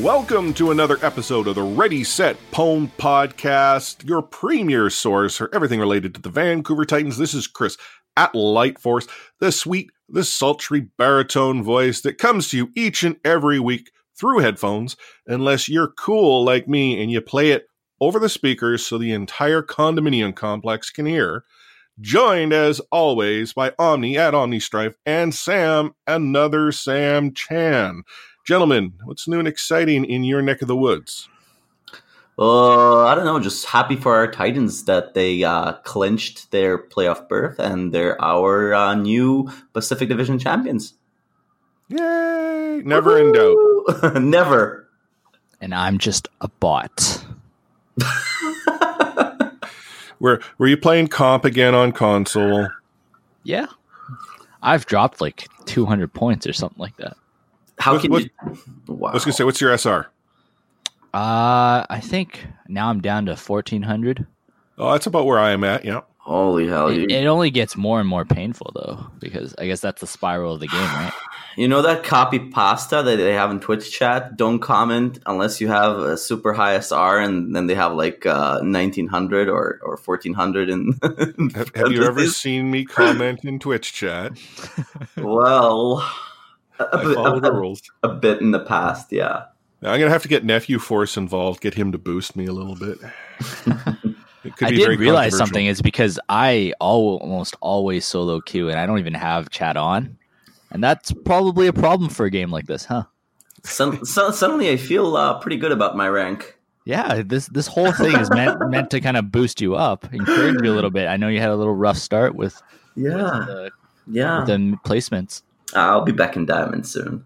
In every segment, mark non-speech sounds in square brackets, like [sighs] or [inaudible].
Welcome to another episode of the Ready Set Pwn Podcast, your premier source for everything related to the Vancouver Titans. This is Chris at Light Force, the sweet, the sultry baritone voice that comes to you each and every week through headphones, unless you're cool like me and you play it over the speakers so the entire condominium complex can hear. Joined as always by Omni at Omni Strife and Sam, another Sam Chan. Gentlemen, what's new and exciting in your neck of the woods? Uh, I don't know. Just happy for our Titans that they uh, clinched their playoff berth and they're our uh, new Pacific Division champions. Yay! Never in doubt. [laughs] Never. And I'm just a bot. [laughs] were Were you playing comp again on console? Yeah, I've dropped like 200 points or something like that. How What- can what- you? Wow. I was gonna say, what's your SR? Uh, I think now I'm down to 1400. Oh, that's about where I am at. Yeah. Holy hell! It, You, it only gets more and more painful though, because I guess that's the spiral of the game, right? [sighs] you know that copy pasta that they have in Twitch chat? Don't comment unless you have a super high SR, and then they have like uh, nineteen hundred or or fourteen hundred. And [laughs] Have, have you ever seen me comment in Twitch chat? [laughs] Well, a, I bit- follow the a- rules. a bit in the past, yeah. Now, I'm gonna have to get nephew Force involved, get him to boost me a little bit. [laughs] It could I be did very realize something is because I al- almost always solo queue and I don't even have chat on, and that's probably a problem for a game like this, huh? Some, so, suddenly, I feel uh, pretty good about my rank. Yeah, this this whole thing is meant [laughs] meant to kind of boost you up, encourage you a little bit. I know you had a little rough start with Yeah, the, yeah. with the placements. I'll be back in diamond soon.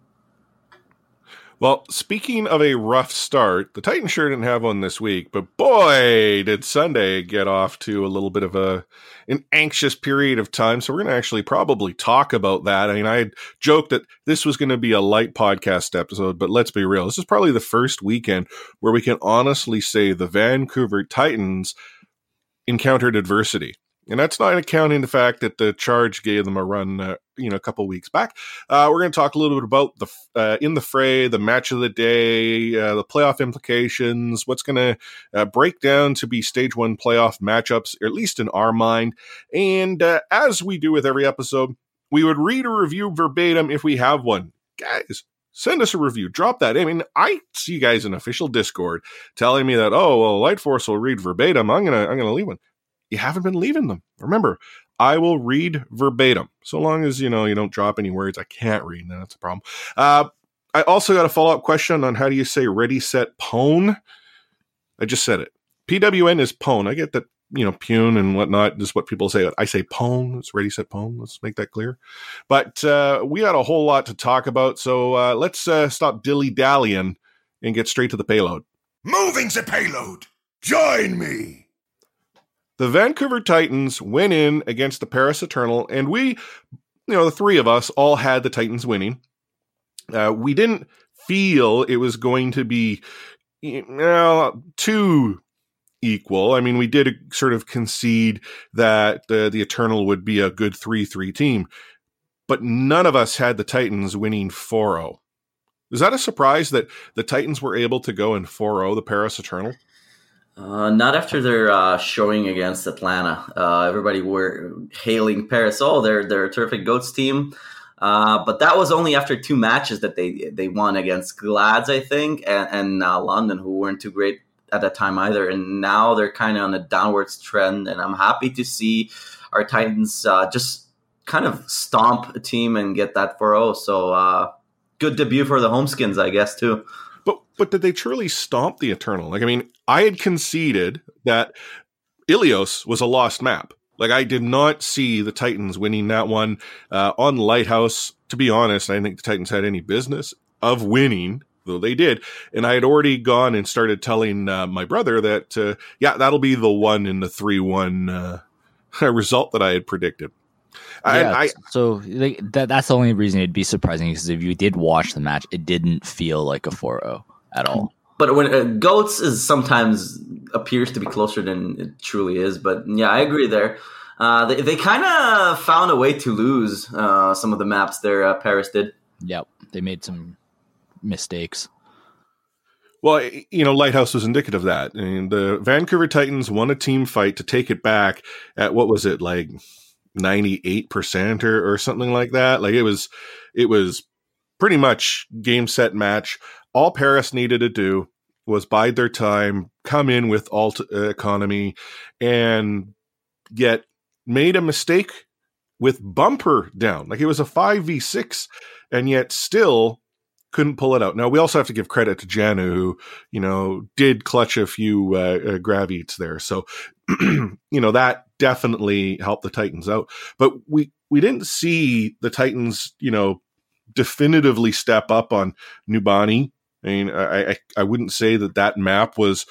Well, speaking of a rough start, the Titans sure didn't have one this week, but boy, did Sunday get off to a little bit of a an anxious period of time. So we're going to actually probably talk about that. I mean, I joked that this was going to be a light podcast episode, but let's be real. This is probably the first weekend where we can honestly say the Vancouver Titans encountered adversity. And that's not accounting the fact that the charge gave them a run, uh, you know, a couple weeks back. Uh, we're going to talk a little bit about the uh, in the fray, the match of the day, uh, the playoff implications, what's going to uh, break down to be stage one playoff matchups, at least in our mind. And uh, as we do with every episode, we would read a review verbatim if we have one. Guys, send us a review. Drop that. I mean, I see you guys in official Discord telling me that, oh, well, Light Force will read verbatim. I'm gonna I'm gonna leave one. You haven't been leaving them. Remember, I will read verbatim. So long as you know you don't drop any words I can't read, then that's a problem. Uh, I also got a follow up question on how do you say ready set pwn. I just said it. PWN is pwn. I get that you know pune and whatnot is what people say. I say pwn. It's ready set pwn. Let's make that clear. But uh, we got a whole lot to talk about, so uh, let's uh, stop dilly dallying and get straight to the payload. Moving the payload. Join me. The Vancouver Titans went in against the Paris Eternal, and we, you know, the three of us all had the Titans winning. Uh, we didn't feel it was going to be you know, too equal. I mean, we did sort of concede that uh, the Eternal would be a good 3 3 team, but none of us had the Titans winning 4 0. Is that a surprise that the Titans were able to go in 4 0, the Paris Eternal? Uh, not after their uh, showing against Atlanta. Uh, everybody were hailing Paris. Oh, they're they're a terrific goats team. Uh, but that was only after two matches that they they won against Glads, I think, and, and uh, London, who weren't too great at that time either. And now they're kind of on a downwards trend. And I'm happy to see our Titans uh, just kind of stomp a team and get that 4-0. So good debut for the Homeskins, I guess, too. But did they truly stomp the Eternal? Like, I mean, I had conceded that Ilios was a lost map. Like, I did not see the Titans winning that one uh, on Lighthouse. To be honest, I didn't think the Titans had any business of winning, though they did. And I had already gone and started telling uh, my brother that, uh, yeah, that'll be the one in the 3 1 uh, [laughs] result that I had predicted. Yeah, I, so like, that, that's the only reason it'd be surprising because if you did watch the match, it didn't feel like a 4 0 at all. But when uh, goats is sometimes appears to be closer than it truly is. But yeah, I agree there. Uh, they they kind of found a way to lose uh, some of the maps there. Uh, Paris did. Yep, they made some mistakes. Well, you know, Lighthouse was indicative of that. I mean, the Vancouver Titans won a team fight to take it back at what was it like ninety eight percent or or something like that. Like it was, it was pretty much game set match. All Paris needed to do was bide their time, come in with ult economy, and get made a mistake with bumper down. Like it was a 5v6, and yet still couldn't pull it out. Now, we also have to give credit to Janu, who, you know, did clutch a few uh, uh, grav eats there. So, [clears throat] you know, that definitely helped the Titans out. But we, we didn't see the Titans, you know, definitively step up on Numbani I mean, I, I, I wouldn't say that that map was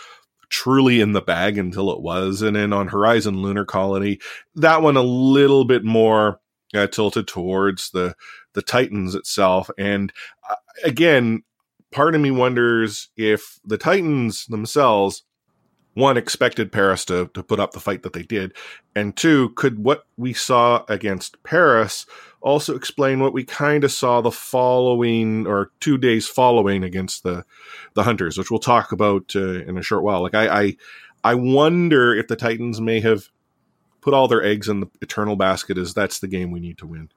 truly in the bag until it was. And then on Horizon Lunar Colony, that one a little bit more uh, tilted towards the the Titans itself. And uh, again, part of me wonders if the Titans themselves one expected Paris to to put up the fight that they did, and two, could what we saw against Paris also explain what we kind of saw the following or two days following against the the Hunters, which we'll talk about uh, in a short while. Like I, I I wonder if the Titans may have put all their eggs in the eternal basket as that's the game we need to win.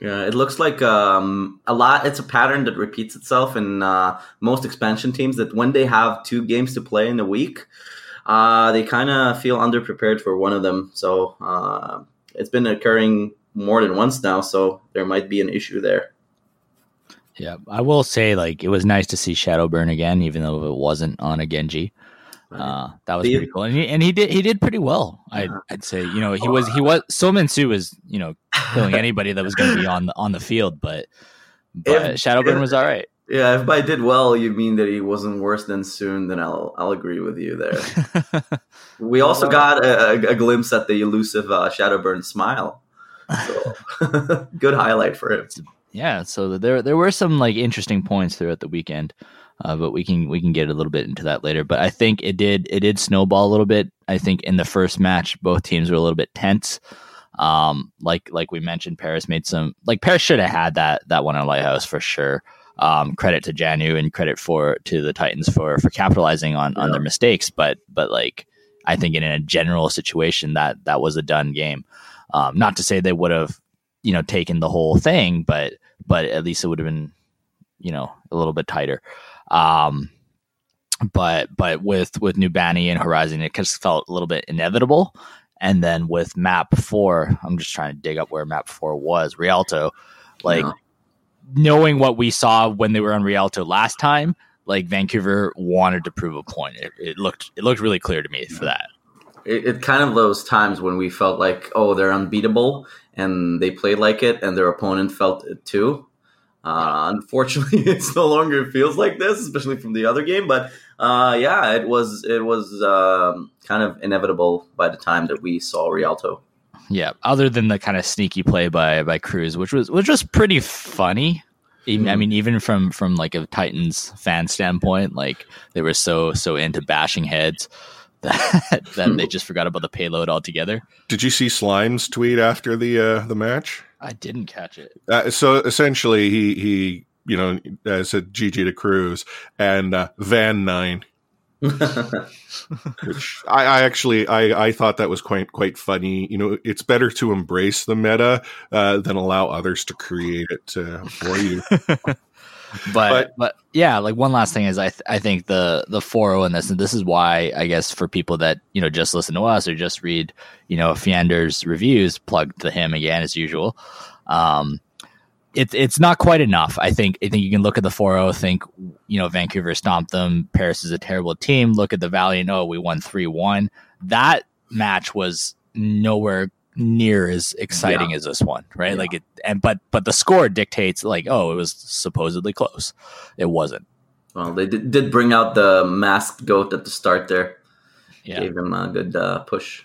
Yeah, it looks like um, a lot. It's a pattern that repeats itself in uh, most expansion teams. That when they have two games to play in a week, uh, they kind of feel underprepared for one of them. So uh, it's been occurring more than once now, so there might be an issue there. Yeah, I will say like it was nice to see Shadowburn again, even though it wasn't on a Genji. Uh, that was pretty cool, and he, and he did he did pretty well. I'd, I'd say you know he was he was Seominsoo was you know killing [laughs] anybody that was going to be on the on the field, but but if, Shadowburn if, was all right. Yeah, if by did well, you mean that he wasn't worse than soon, then I'll I'll agree with you there. [laughs] we also got a, a, glimpse at the elusive uh, Shadowburn smile. So [laughs] good highlight for him. Yeah, so there there were some like interesting points throughout the weekend. Uh, but we can we can get a little bit into that later. But I think it did it did snowball a little bit. I think in the first match, both teams were a little bit tense. Um, like like we mentioned, Paris made some like Paris should have had that that one on Lighthouse for sure um, credit to Janu and credit for to the Titans for for capitalizing on on their mistakes. But but like I think in a general situation that that was a done game. Um, not to say they would have you know taken the whole thing, but but at least it would have been you know a little bit tighter. Um, but but with with Numbani and Horizon, it just felt a little bit inevitable. And then with map four, I'm just trying to dig up where map four was. Rialto, like yeah knowing what we saw when they were on Rialto last time, like Vancouver wanted to prove a point. It, it looked it looked really clear to me for that. It, it, kind of those times when we felt like, oh, they're unbeatable, and they played like it, and their opponent felt it too. Uh, unfortunately, [laughs] it's no longer feels like this, especially from the other game. But uh, yeah, it was it was um, kind of inevitable by the time that we saw Rialto. Yeah, other than the kind of sneaky play by by Kruise, which was which was pretty funny. Even, mm. I mean, even from from like a Titans fan standpoint, like they were so so into bashing heads [laughs] that that they just forgot about the payload altogether. Did you see Slime's tweet after the uh, the match? I didn't catch it. Uh, so essentially, he he you know uh, said GG to Kruise and uh, Van Nine Which [laughs] I, I, actually I, I thought that was quite quite funny. You know, it's better to embrace the meta uh, than allow others to create it uh, for you. [laughs] but, But- but yeah, like one last thing is I th- I think the the 4 in this and this is why I guess for people that you know just listen to us or just read you know Fiender's reviews, plug to him again as usual. Um, it's it's not quite enough. I think I think you can look at the 4-0, think you know Vancouver stomped them. Paris is a terrible team. Look at the Valley. Oh, we won three one. That match was nowhere near as exciting as this one, right? Yeah. Like it, and but but the score dictates like oh it was supposedly close. It wasn't. Well, they did, did bring out the masked goat at the start there. Yeah. Gave him a good uh, push.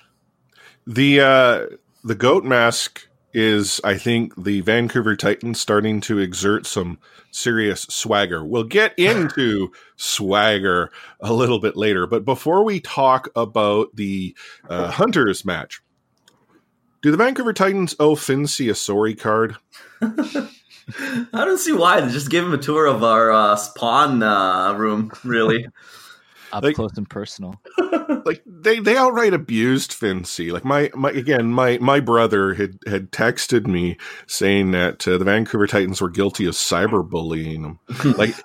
The uh, the goat mask is, I think, the Vancouver Titans starting to exert some serious swagger. We'll get [laughs] into swagger a little bit later, but before we talk about the uh, Hunters match, do the Vancouver Titans owe Fincsy a sorry card? [laughs] I don't see why. They just gave him a tour of our uh, spawn uh, room, really. [laughs] Up Like- close and personal. [laughs] like they they outright abused Fincsy. Like my my again my my brother had had texted me saying that uh, the Vancouver Titans were guilty of cyberbullying. [laughs] Like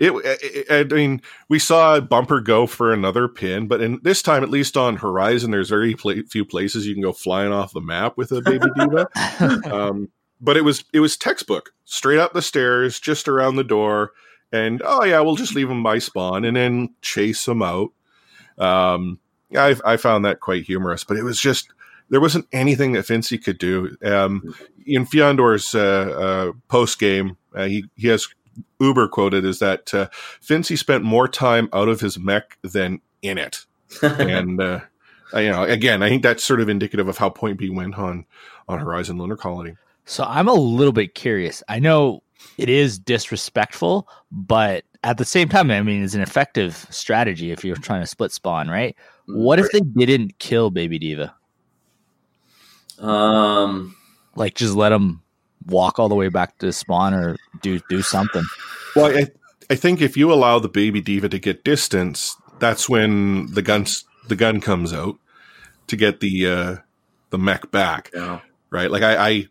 it, it, I mean, we saw a Bumper go for another pin, but in this time, at least on Horizon, there's very pla- few places you can go flying off the map with a baby diva. [laughs] um, but it was it was textbook, straight up the stairs, just around the door, and oh yeah, we'll just leave them by spawn and then chase them out. Um, I I found that quite humorous, but it was just there wasn't anything that Fincsy could do. Um, in Fiondor's uh, uh, post game, uh, he he has Uber quoted is that uh, Fincsy spent more time out of his mech than in it, [laughs] and uh, you know, again, I think that's sort of indicative of how Point B went on on Horizon Lunar Colony. So I'm a little bit curious. I know it is disrespectful, but at the same time, I mean, it's an effective strategy if you're trying to split spawn, right? What if they didn't kill Baby Diva? Um, Like, just let them walk all the way back to spawn or do do something. Well, I, I think if you allow the baby diva to get distance, that's when the guns the gun comes out to get the uh, the mech back, yeah. right? Like I, I,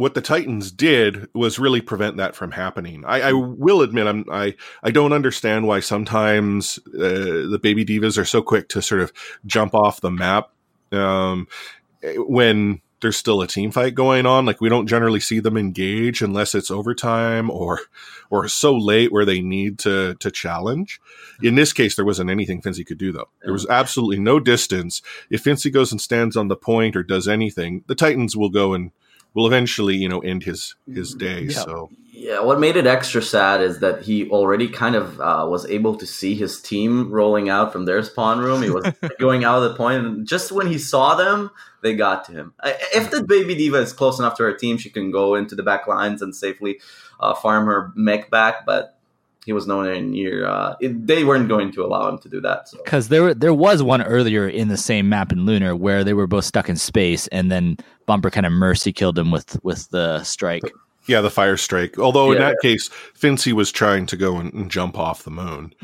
what the Titans did was really prevent that from happening. I, I will admit, I'm I I don't understand why sometimes uh, the baby divas are so quick to sort of jump off the map um, when there's still a team fight going on. Like we don't generally see them engage unless it's overtime or or so late where they need to to challenge. In this case, there wasn't anything Fincsy could do though. There was absolutely no distance. If Fincsy goes and stands on the point or does anything, the Titans will go and will eventually, you know, end his his day. Yeah. So Yeah, what made it extra sad is that he already kind of uh, was able to see his team rolling out from their spawn room. He was [laughs] going out of the point, and just when he saw them, they got to him. If the baby diva is close enough to her team, she can go into the back lines and safely uh, farm her mech back. But he was nowhere near. Uh, it, they weren't going to allow him to do that. So Because there there was one earlier in the same map in Lunar where they were both stuck in space, and then Bumper kind of mercy killed him with with the strike. yeah, the fire strike. Although in Yeah. that case, Fincsy was trying to go and, and jump off the moon.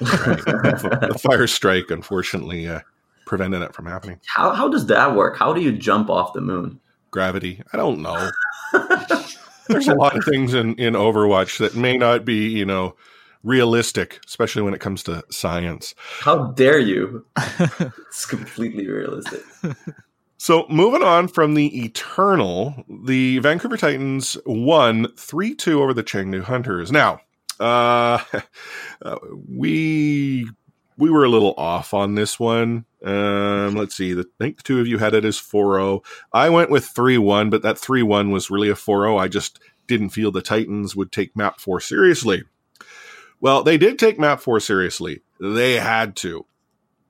Right? [laughs] the fire strike, unfortunately, uh, prevented it from happening. how how does that work? How do you jump off the moon? Gravity. I don't know. [laughs] There's a lot of things in, in Overwatch that may not be, you know, realistic, especially when it comes to science. How dare you? [laughs] it's completely realistic. So moving on from the Eternal, the Vancouver Titans won 3-2 over the Chengdu Hunters. Now, uh, [laughs] uh, we we were a little off on this one. Um, let's see. The, I think the two of you had it as 4-0. I went with 3-1, but that 3-1 was really a 4-0. I just didn't feel the Titans would take map 4 seriously. Well, they did take map 4 seriously. They had to.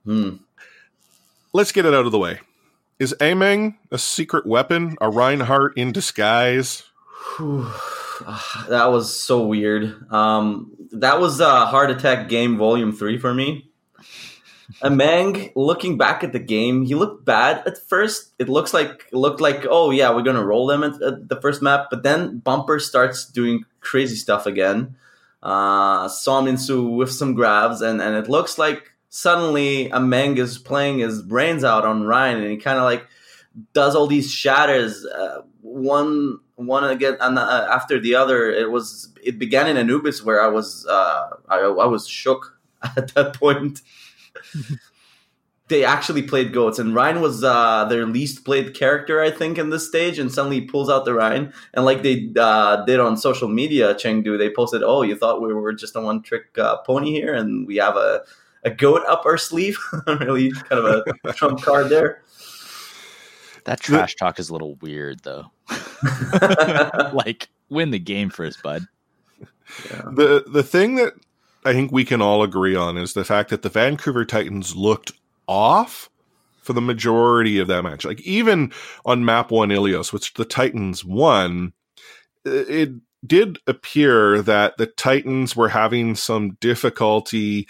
Hmm. Let's get it out of the way. Is Ameng a secret weapon? A Reinhardt in disguise? Whew. Ah, that was so weird. Um, that was uh, Heart Attack Game Volume 3 for me. Ameng, looking back at the game, he looked bad at first. It looks like it looked like, oh yeah, we're gonna roll them at, at the first map, but then Bumper starts doing crazy stuff again. Uh, saw Minsu with some grabs, and, and it looks like suddenly Ameng is playing his brains out on Rein, and he kind of like does all these shatters. Uh, one one again and uh, after the other. It was it began in Anubis where I was uh, I, I was shook [laughs] at that point. [laughs] they actually played goats, and Rein was uh, their least played character, I think, in this stage. And suddenly he pulls out the Rein, and like they uh, did on social media, Chengdu, they posted, "Oh, you thought we were just a one trick uh, pony here, and we have a a goat up our sleeve." [laughs] really, kind of a trump card there. That trash talk is a little weird, though. [laughs] like, win the game first, bud. Yeah. The the thing that I think we can all agree on is the fact that the Vancouver Titans looked off for the majority of that match. Like even on map one Ilios, which the Titans won, it did appear that the Titans were having some difficulty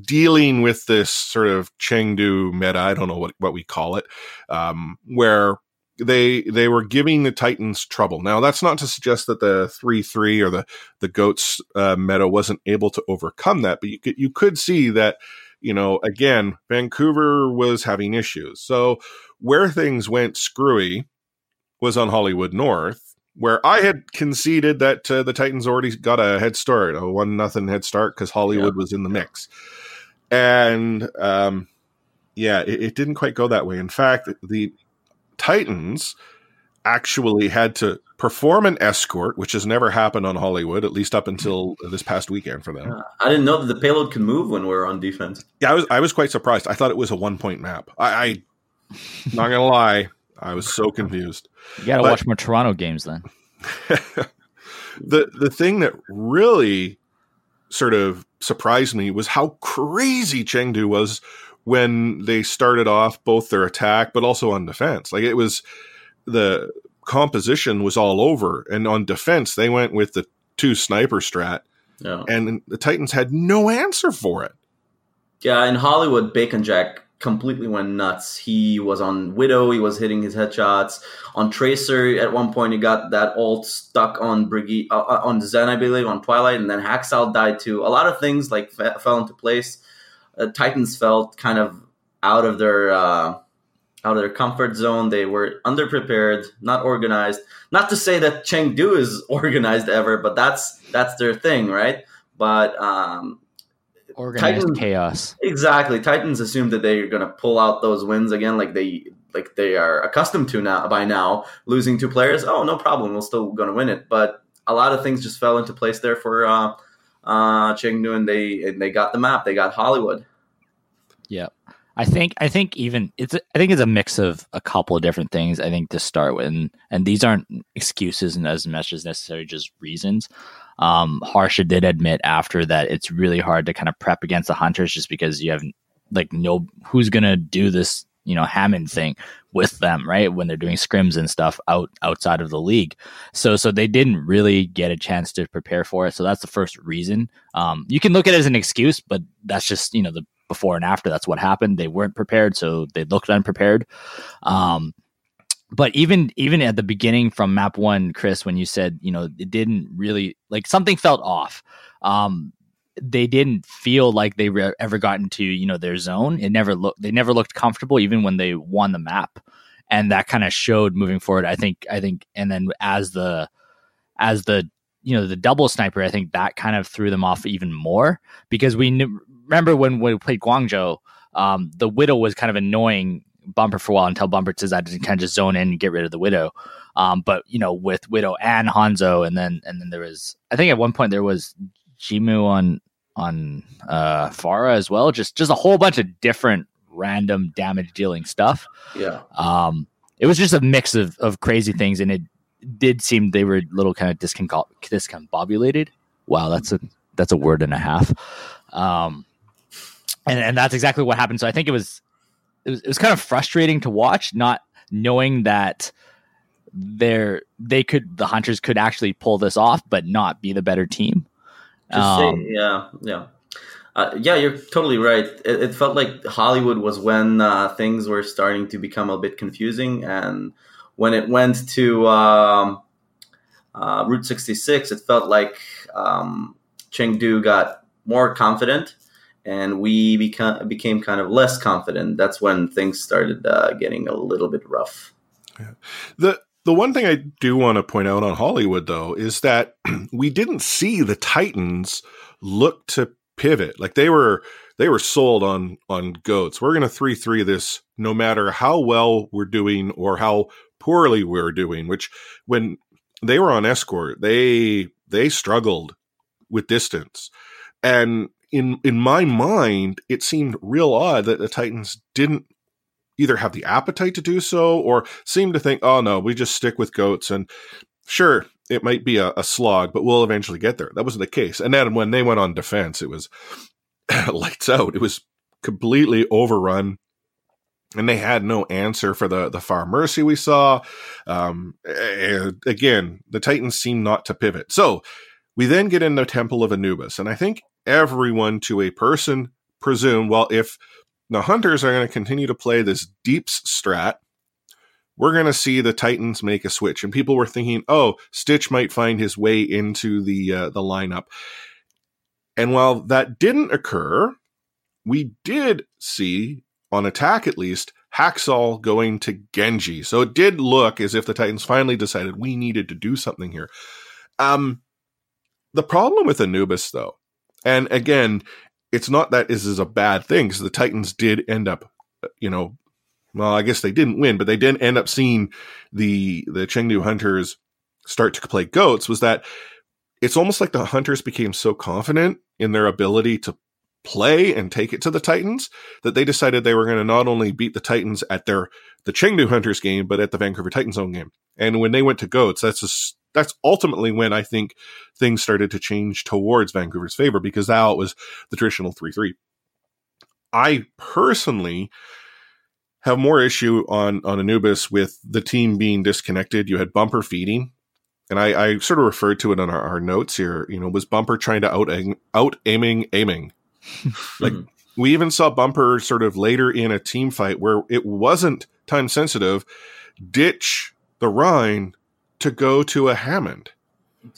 dealing with this sort of Chengdu meta. I don't know what, what we call it, um, where they they were giving the Titans trouble. Now that's not to suggest that the three three or the the goats uh, meta wasn't able to overcome that, but you could, you could see that you know again Vancouver was having issues. So where things went screwy was on Hollywood North, where I had conceded that uh, the Titans already got a head start, a one nothing head start because Hollywood yeah. was in the mix, and um, yeah, it, it, didn't quite go that way. In fact, the Titans actually had to perform an escort, which has never happened on Hollywood, at least up until this past weekend for them. I didn't know that the payload can move when we're on defense. Yeah, I was I was quite surprised. I thought it was a one point map. I, I not gonna lie, I was so confused. You got to watch more Toronto games then. [laughs] the the thing that really sort of surprised me was how crazy Chengdu was when they started off both their attack but also on defense. Like it was the composition was all over, and on defense they went with the two sniper strat, yeah. and the Titans had no answer for it. Yeah, in Hollywood, Bacon Jack completely went nuts. He was on Widow, he was hitting his headshots. On Tracer, at one point, he got that ult stuck on Brigitte, uh, uh on Zen, I believe, on Twilight, and then Haksal died too. A lot of things like f- fell into place uh, Titans felt kind of out of their uh, out of their comfort zone. They were underprepared, not organized. Not to say that Chengdu is [laughs] organized ever, but that's that's their thing, right? But um, organized Titans, chaos. Exactly. Titans assume that they're going to pull out those wins again, like they like they are accustomed to now by now. Losing two players, oh no problem, we're still going to win it. But a lot of things just fell into place there for uh, uh, Chengdu, and they and they got the map. They got Hollywood. Yeah, I think I think even it's I think it's a mix of a couple of different things. I think to start with, and, and these aren't excuses and as much as necessary, just reasons. Um, Harsha did admit after that it's really hard to kind of prep against the hunters just because you have like no who's gonna do this you know Hammond thing with them, right? When they're doing scrims and stuff out outside of the league. So so they didn't really get a chance to prepare for it. So that's the first reason. Um, you can look at it as an excuse, but that's just you know the before and after. That's what happened. They weren't prepared, so they looked unprepared. Um, but even even at the beginning from map one, Chris, when you said you know it didn't really like something felt off. Um, they didn't feel like they re- ever got into you know their zone. It never looked they never looked comfortable even when they won the map, and that kind of showed moving forward. I think I think and then as the as the you know the double sniper, I think that kind of threw them off even more because we knew, remember when we played Guangzhou, um, the widow was kind of annoying Bumper for a while until Bumper decided to kind of just zone in and get rid of the widow. Um, but you know with Widow and Hanzo, and then and then there was I think at one point there was JinMu on on uh Pharah as well. Just just a whole bunch of different random damage dealing stuff. Yeah. Um it was just a mix of of crazy things and it did seem they were a little kind of discombobulated. Wow, that's a that's a word and a half. Um and and that's exactly what happened. So I think it was it was it was kind of frustrating to watch not knowing that they're they could the hunters could actually pull this off but not be the better team um, say, yeah, yeah. Uh, yeah, you're totally right. It, it felt like Hollywood was when uh, things were starting to become a bit confusing, and when it went to um, uh, Route 66, it felt like um, Chengdu got more confident, and we beca- became kind of less confident. That's when things started uh, getting a little bit rough. Yeah. The The one thing I do want to point out on Hollywood, though, is that [clears throat] we didn't see the Titans look to pivot. Like they were, they were sold on on goats. We're going to three three this, no matter how well we're doing or how poorly we're doing. Which, when they were on escort, they they struggled with distance, and in in my mind, it seemed real odd that the Titans didn't either have the appetite to do so or seem to think, oh no, we just stick with goats and sure, it might be a, a slog, but we'll eventually get there. That wasn't the case. And then when they went on defense, it was [laughs] lights out. It was completely overrun. And they had no answer for the the Pharmercy we saw. Um, again, the Titans seem not to pivot. So we then get in the Temple of Anubis, and I think everyone to a person presume, well, if the Hunters are going to continue to play this deeps strat, we're going to see the Titans make a switch. And people were thinking, oh, Stitch might find his way into the uh, the lineup. And while that didn't occur, we did see on attack at least Haksal going to Genji. So it did look as if the Titans finally decided we needed to do something here. Um, the problem with Anubis, though, and again, it's not that this is a bad thing because the Titans did end up, uh, you know, well, I guess they didn't win, but they did end up seeing the the Chengdu Hunters start to play goats. Was that it's almost like the Hunters became so confident in their ability to play and take it to the Titans that they decided they were going to not only beat the Titans at their the Chengdu Hunters game, but at the Vancouver Titans own game. And when they went to goats, that's just that's ultimately when I think things started to change towards Vancouver's favor because now it was the traditional 3 3. I personally have more issue on, on Anubis with the team being disconnected. You had Bumper feeding, and I, I sort of referred to it on our, our, notes here. You know, was Bumper trying to out, out aiming, aiming? [laughs] like, we even saw Bumper sort of later in a team fight where it wasn't time sensitive, ditch the Rein to go to a Hammond.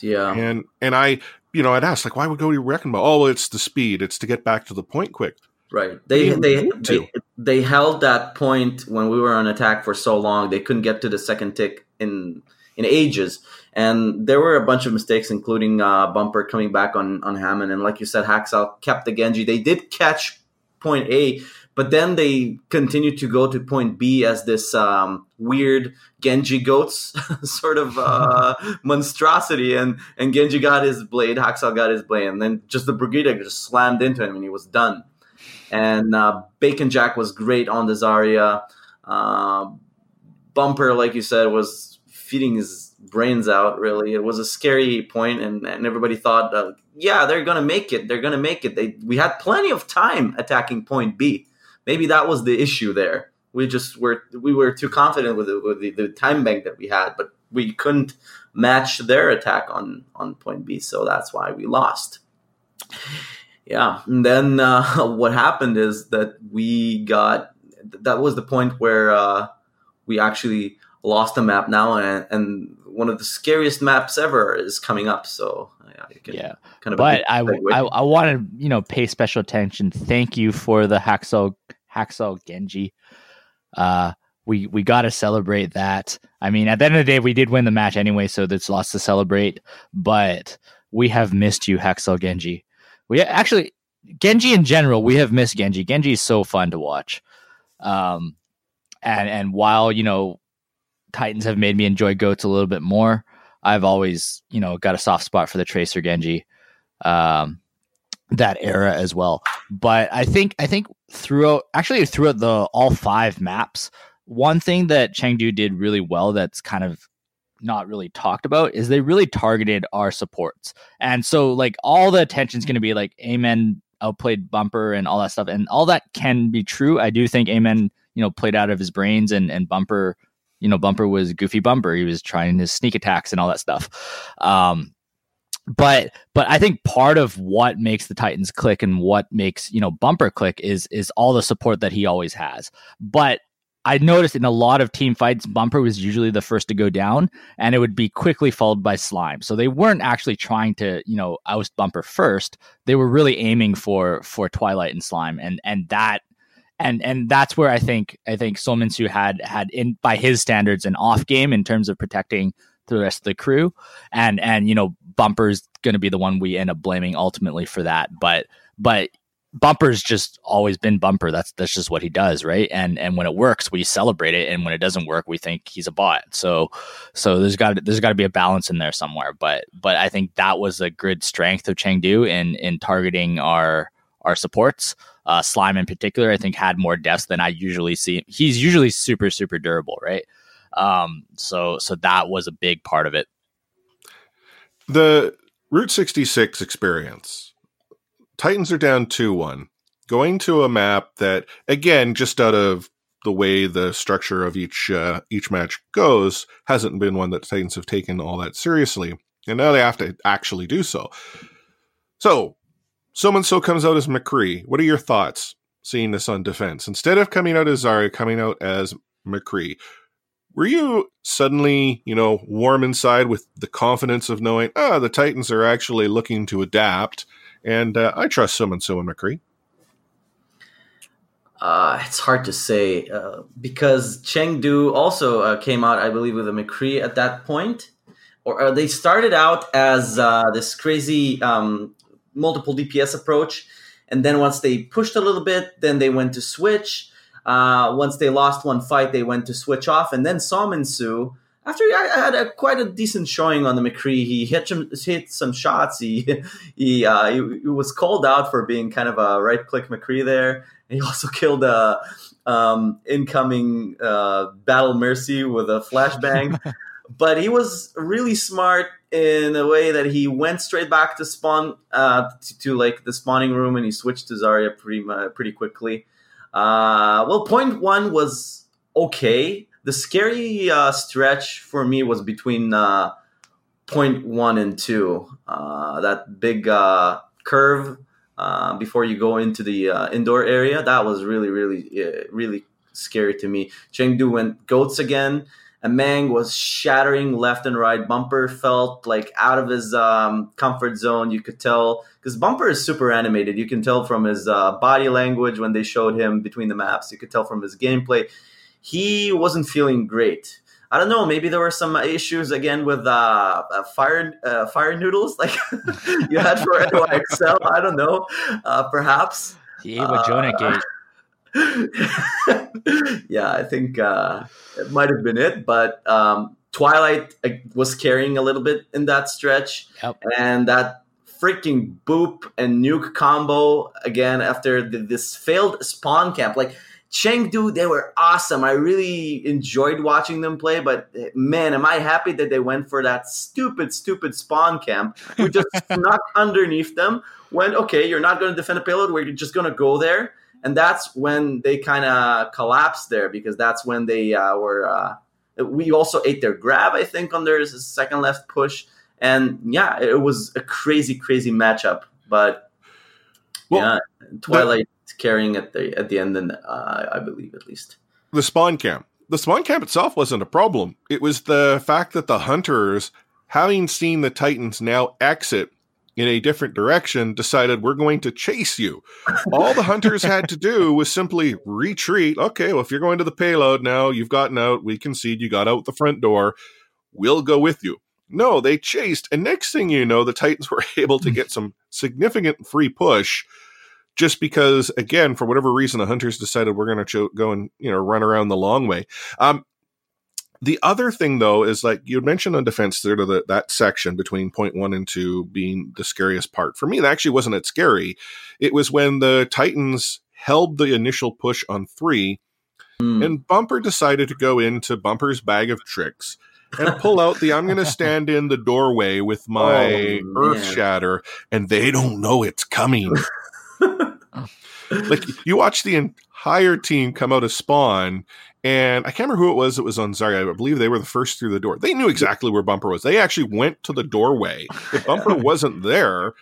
Yeah. And and I, you know, I'd ask like, why would go to Wrecking Ball? Oh, it's the speed. It's to get back to the point quick. Right. They they they, they, held that point when we were on attack for so long. They couldn't get to the second tick in in ages, and there were a bunch of mistakes, including uh, Bumper coming back on on Hammond. And like you said, Haksal kept the Genji. They did catch point A, but then they continued to go to point B as this um, weird Genji goats [laughs] sort of uh, [laughs] monstrosity, and and Genji got his blade, Haksal got his blade, and then just the Brigitte just slammed into him, and he was done. And uh, Bacon Jack was great on the Zarya. Uh, Bumper, like you said, was feeding his brains out. Really, it was a scary point, and, and everybody thought, uh, yeah, they're gonna make it. They're gonna make it. They we had plenty of time attacking point B maybe that was the issue there. We just were we were too confident with, the, with the, the time bank that we had, but we couldn't match their attack on on point B, so that's why we lost. Yeah, and then uh, [laughs] what happened is that we got that was the point where uh, we actually lost the map now, and, and one of the scariest maps ever is coming up. So yeah, kind of. But I, I, I want to you know pay special attention. Thank you for the Haksal Haksal Genji. Uh, we we got to celebrate that. I mean, at the end of the day, we did win the match anyway, so there's lots to celebrate. But we have missed you, Haksal Genji. We actually Genji in general, we have missed Genji. Genji is so fun to watch. Um, and and while you know Titans have made me enjoy goats a little bit more, I've always you know got a soft spot for the Tracer Genji. Um, that era as well. But I think I think throughout actually throughout the all five maps, one thing that Chengdu did really well that's kind of not really talked about is they really targeted our supports. And so like all the attention is going to be like Ameng outplayed Bumper and all that stuff and all that can be true. I do think Ameng, you know, played out of his brains and and Bumper, you know, Bumper was goofy Bumper. He was trying his sneak attacks and all that stuff. Um but but I think part of what makes the Titans click and what makes you know Bumper click is is all the support that he always has. But I noticed in a lot of team fights, Bumper was usually the first to go down, and it would be quickly followed by Slime. So they weren't actually trying to, you know, oust Bumper first. They were really aiming for for Twilight and Slime, and and that and and that's where I think I think Seominsoo had had in by his standards an off game in terms of protecting the rest of the crew, and and you know Bumper's going to be the one we end up blaming ultimately for that, but but Bumper's just always been Bumper. That's that's just what he does, right? And and when it works, we celebrate it, and when it doesn't work, we think he's a bot. So so there's got there's got to be a balance in there somewhere. But but I think that was a good strength of Chengdu in in targeting our our supports. Uh, Slime in particular, I think had more depth than I usually see. He's usually super super durable, right? Um, so so that was a big part of it. The Route 66 experience Titans are down 2 1. Going to a map that, again, just out of the way the structure of each uh, each match goes, hasn't been one that Titans have taken all that seriously. And now they have to actually do so. So, someone so comes out as McCree. What are your thoughts seeing this on defense? Instead of coming out as Zarya, coming out as McCree, were you suddenly, you know, warm inside with the confidence of knowing, ah, the Titans are actually looking to adapt and uh, I trust so and so in McCree. Uh, it's hard to say uh, because Chengdu also uh, came out, I believe, with a McCree at that point. Or uh, they started out as uh, this crazy um, multiple DPS approach. And then once they pushed a little bit, then they went to switch. Uh, once they lost one fight, they went to switch off. And then Su after I had a, quite a decent showing on the McCree, he hit some, hit some shots. He [laughs] he, uh, he, he was called out for being kind of a right click McCree there. He also killed a um, incoming uh, Battle Mercy with a flashbang. [laughs] but he was really smart in a way that he went straight back to spawn uh, to, to, like the spawning room and he switched to Zarya pretty pretty quickly. Uh, well, point one was okay the scary uh, stretch for me was between uh, point one and two. Uh, that big uh, curve uh, before you go into the uh, indoor area that was really, really, really scary to me. Chengdu went goats again. And Mang was shattering left and right. Bumper felt like out of his um, comfort zone. You could tell because Bumper is super animated. You can tell from his body language when they showed him between the maps. You could tell from his gameplay he wasn't feeling great. I don't know. Maybe there were some issues again with uh, uh, fire uh, fire noodles [laughs] like you had for [laughs] NYXL. I don't know. Uh, perhaps. He ate what Jonah ate. [laughs] yeah, I think uh, it might have been it. But um, Twilight uh, was carrying a little bit in that stretch, yep. and that freaking boop and nuke combo again after the, this failed spawn camp. Like Chengdu, they were awesome. I really enjoyed watching them play, but man, am I happy that they went for that stupid, stupid spawn camp. We just [laughs] snuck underneath them. When okay, you're not going to defend a payload, you're just going to go there, and that's when they kind of collapsed there because that's when they uh, were. Uh, we also ate their grab, I think, on their second left push, and yeah, it was a crazy, crazy matchup. But well, yeah, Twilight carrying at the at the end, and uh, I believe at least the spawn camp. The spawn camp itself wasn't a problem. It was the fact that the hunters, having seen the Titans now exit in a different direction, decided we're going to chase you. All the hunters had to do [laughs] was simply retreat. Okay, well, if you're going to the payload now, you've gotten out. We concede you got out the front door. We'll go with you. No, they chased. And next thing you know, the Titans [laughs] were able to get some significant free push just because, again, for whatever reason, the hunters decided we're going to cho- go and you know run around the long way. Um, the other thing, though, is like you mentioned on defense to the, that section between point one and two being the scariest part. For me, it actually wasn't that scary. It was when the Titans held the initial push on three, mm. and Bumper decided to go into Bumper's bag of tricks and pull out the I'm going to stand in the doorway with [laughs] my oh, Earth Shatter, and they don't know it's coming. [laughs] like you watch the entire team come out of spawn and I can't remember who it was that was on Zarya. I believe they were the first through the door. They knew exactly where Bumper was. They actually went to the doorway. If [laughs] Bumper wasn't there,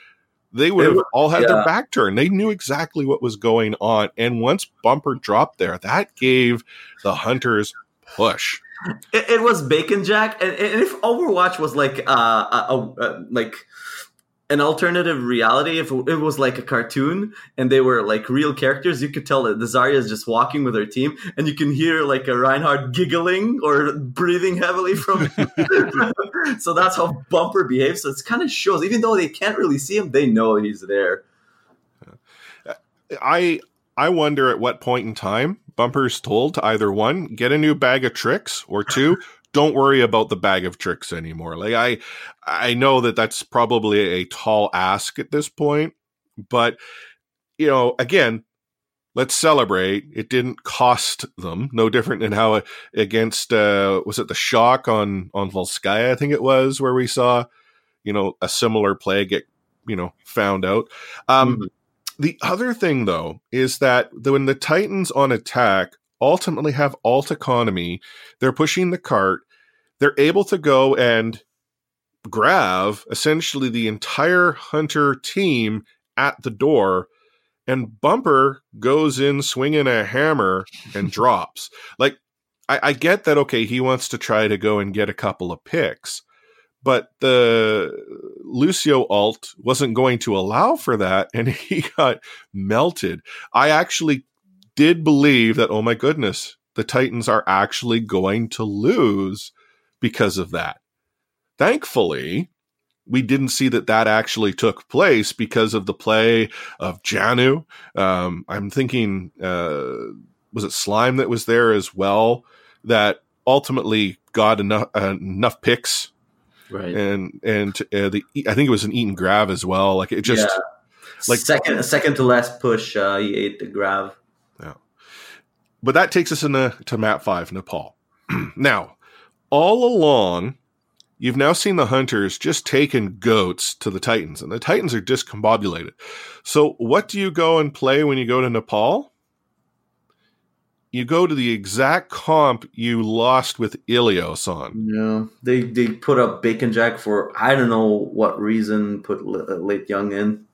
they would have all had yeah. their back turned. They knew exactly what was going on. And once Bumper dropped there, that gave the hunters push. It, it was Bacon Jack, and, and, if Overwatch was like uh, a, a, a like an alternative reality, if it was like a cartoon and they were like real characters, you could tell that the Zarya is just walking with her team, and you can hear like a Reinhardt giggling or breathing heavily from. [laughs] [laughs] so that's how Bumper behaves. So it's kind of shows, even though they can't really see him, they know he's there. I I wonder at what point in time Bumper's told to either one get a new bag of tricks or two don't worry about the bag of tricks anymore. Like I, I know that that's probably a tall ask at this point, but you know, again, let's celebrate. It didn't cost them. No different than how against uh, was it the shock on on Volskaya? I think it was where we saw, you know, a similar play get you know found out. Um, mm-hmm. The other thing though is that when the Titans on attack ultimately have ult economy. They're pushing the cart. They're able to go and grab essentially the entire hunter team at the door and bumper goes in swinging a hammer and [laughs] drops like I, I, get that okay he wants to try to go and get a couple of picks but the lucio ult wasn't going to allow for that and [laughs] he got melted i actually did believe that, oh my goodness, the Titans are actually going to lose because of that. Thankfully, we didn't see that that actually took place because of the play of Janu. Um, I'm thinking, uh, was it Slime that was there as well that ultimately got enough uh, enough picks, right? And and uh, the I think it was an eaten Grav as well. Like it just yeah. like second second to last push, uh, he ate the Grav but that takes us into to map five, Nepal. [clears throat] now, all along, you've now seen the hunters just taking goats to the Titans, and the Titans are discombobulated. So, what do you go and play when you go to Nepal? You go to the exact comp you lost with Ilios on. Yeah, they they put up Baconjack for I don't know what reason. Put uh, LateYoung in.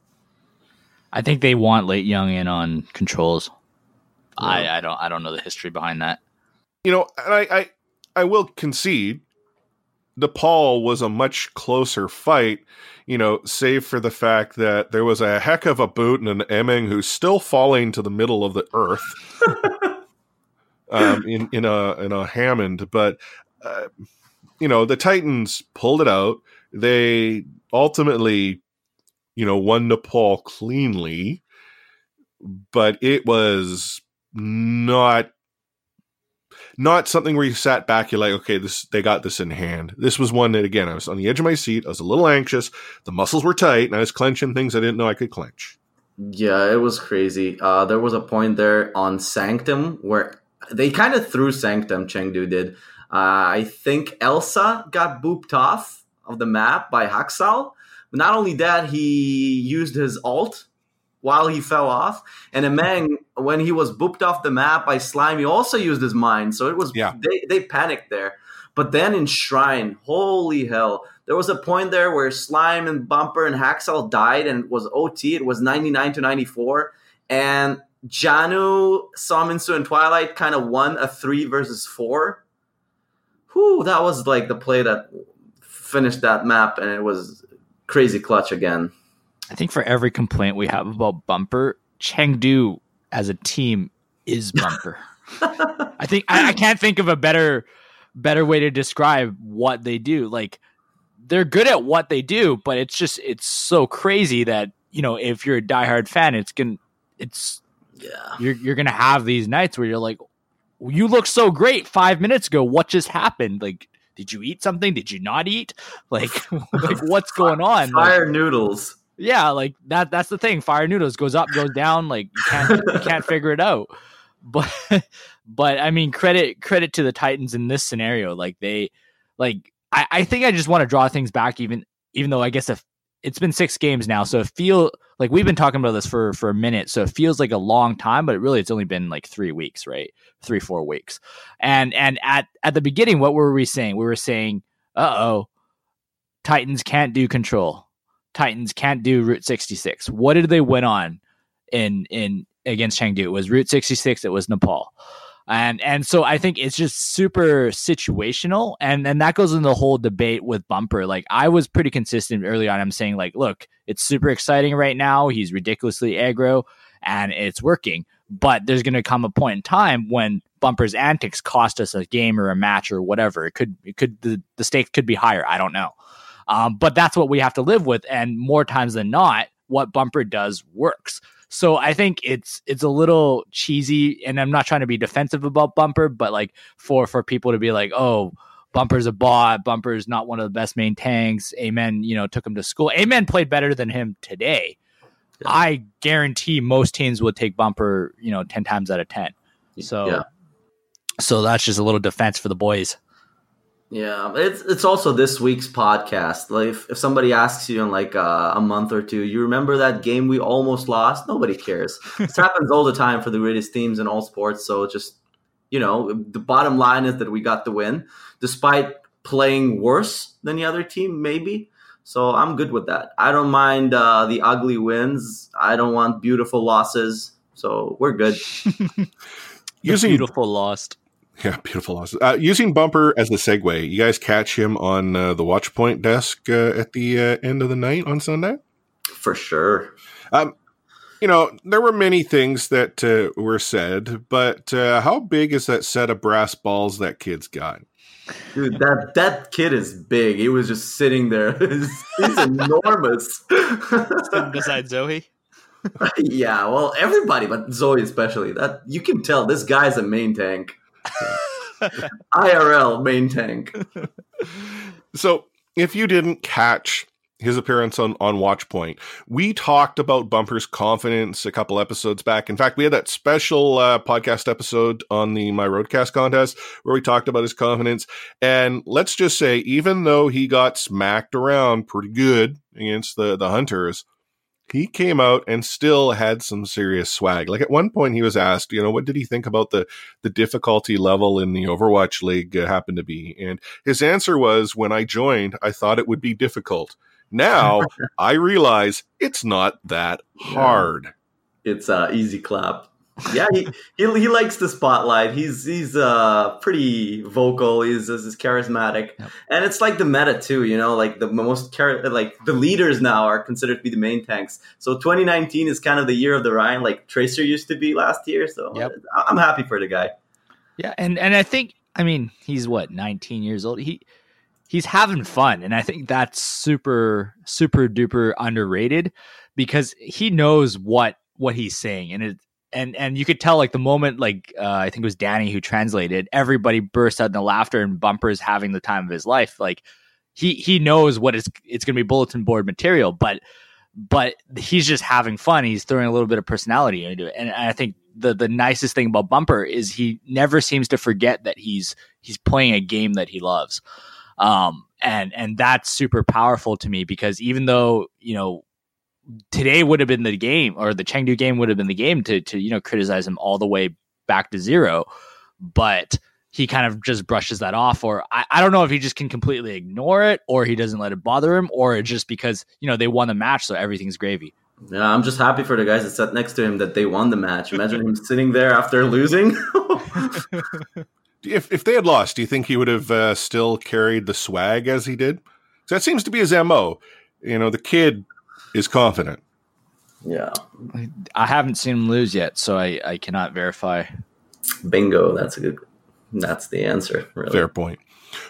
I think they want LateYoung in on controls. I, I don't I don't know the history behind that. You know, I, I I will concede Nepal was a much closer fight, you know, save for the fact that there was a heck of a boot and an Ameng who's still falling to the middle of the earth [laughs] um, in in a in a Hammond. But uh, you know, the Titans pulled it out. They ultimately, you know, won Nepal cleanly, but it was not not something where you sat back you're like okay this they got this in hand. This was one that again i was on the edge of my seat. I was a little anxious. The muscles were tight and i was clenching things i didn't know i could clench. Yeah it was crazy. Uh, there was a point there on sanctum where they kind of threw sanctum chengdu did. Uh, i think elsa got booped off of the map by Haksal. Not only that he used his ult while he fell off. And Ameng, when he was booped off the map by Slime, he also used his mind. So it was yeah. they, they panicked there. But then in Shrine, holy hell, there was a point there where Slime and Bumper and Haksal died and it was OT. It was 99 to 94. And Janu, Seominsoo, and Twilight kind of won a three versus four. Whew, that was like the play that finished that map, and it was crazy clutch again. I think for every complaint we have about Bumper, Chengdu as a team is [laughs] Bumper. I think I, I, can't think of a better better way to describe what they do. Like they're good at what they do, but it's just it's so crazy that you know if you're a diehard fan, it's gonna it's yeah you're you're gonna have these nights where you're like, you look so great five minutes ago. What just happened? Like did you eat something? Did you not eat? Like, [laughs] like what's going on? Fire like, noodles. Yeah, like that. That's the thing. Fire noodles goes up, goes down. Like you can't you can't figure it out. [laughs] But but I mean, credit credit to the Titans in this scenario. Like they like I, I think I just want to draw things back. Even even though I guess if it's been six games now, so it feel like we've been talking about this for for a minute. So it feels like a long time, but it really it's only been like three weeks, right? Three four weeks. And and at at the beginning, what were we saying? We were saying, uh oh, Titans can't do control Titans can't do Route 66. What did they win on in in against Chengdu? It was Route 66. It was Nepal. And and so I think it's just super situational and and that goes in the whole debate with Bumper. Like I was pretty consistent early on. I'm saying like, look, it's super exciting right now. He's ridiculously aggro and it's working. But there's going to come a point in time when Bumper's antics cost us a game or a match or whatever. It could it could the, the stakes could be higher. I don't know. Um, but that's what we have to live with. And more times than not, what Bumper does works. So I think it's it's a little cheesy, and I'm not trying to be defensive about Bumper, but like for for people to be like, oh, Bumper's a bot, Bumper's not one of the best main tanks. Ameng, you know, took him to school. Ameng played better than him today. Yeah. I guarantee most teams would take Bumper, you know, ten times out of ten. So, yeah. so that's just a little defense for the boys. Yeah, it's it's also this week's podcast. Like, if, if somebody asks you in like uh, a month or two, you remember that game we almost lost? Nobody cares. [laughs] this happens all the time for the greatest teams in all sports. So just you know, the bottom line is that we got the win, despite playing worse than the other team, maybe. So I'm good with that. I don't mind uh, the ugly wins. I don't want beautiful losses. So we're good. [laughs] Using beautiful lost. Yeah, beautiful. Uh, using Bumper as the segue, you guys catch him on uh, the Watchpoint desk uh, at the uh, end of the night on Sunday? For sure. Um, you know, there were many things that uh, were said, but uh, how big is that set of brass balls that kid's got? Dude, that that kid is big. He was just sitting there. [laughs] he's, he's enormous. Sitting beside Zoe. [laughs] yeah, well, everybody, but Zoe especially. That you can tell this guy's a main tank. [laughs] IRL main tank. [laughs] So, if you didn't catch his appearance on, on Watchpoint, we talked about Bumper's confidence a couple episodes back. In fact, we had that special uh, podcast episode on the My Roadcast contest where we talked about his confidence. And let's just say, even though he got smacked around pretty good against the, the Hunters, he came out and still had some serious swag. Like at one point, he was asked, you know, what did he think about the the difficulty level in the Overwatch League uh, happened to be, and his answer was, "When I joined, I thought it would be difficult. Now [laughs] I realize it's not that hard." It's uh, easy clap yeah, he, he, he likes the spotlight. He's he's uh pretty vocal. He's, he's charismatic, yep. and it's like the meta too. You know, like the most char- like the leaders now are considered to be the main tanks. So 2019 is kind of the year of the Rein, like Tracer used to be last year. So yep. I'm happy for the guy. Yeah, and and I think I mean he's what 19 years old. He he's having fun, and I think that's super super duper underrated because he knows what what he's saying, and it and and you could tell like the moment like uh, I think it was Danny who translated, everybody burst out in laughter and Bumper's having the time of his life. Like he he knows what it's it's going to be bulletin board material, but but he's just having fun. He's throwing a little bit of personality into it, and I think the the nicest thing about Bumper is he never seems to forget that he's he's playing a game that he loves. Um, and and that's super powerful to me because even though you know today would have been the game or the Chengdu game would have been the game to to you know criticize him all the way back to zero, but he kind of just brushes that off or I, I don't know if he just can completely ignore it or he doesn't let it bother him or just because you know they won the match so everything's gravy. Yeah i'm just happy for the guys that sat next to him that they won the match. Imagine him sitting there after losing. [laughs] If, if they had lost do you think he would have uh, still carried the swag as he did? So that seems to be his mo you know the kid is confident. Yeah. I haven't seen him lose yet, so I, I cannot verify. Bingo. That's a good that's the answer. Really. Fair point.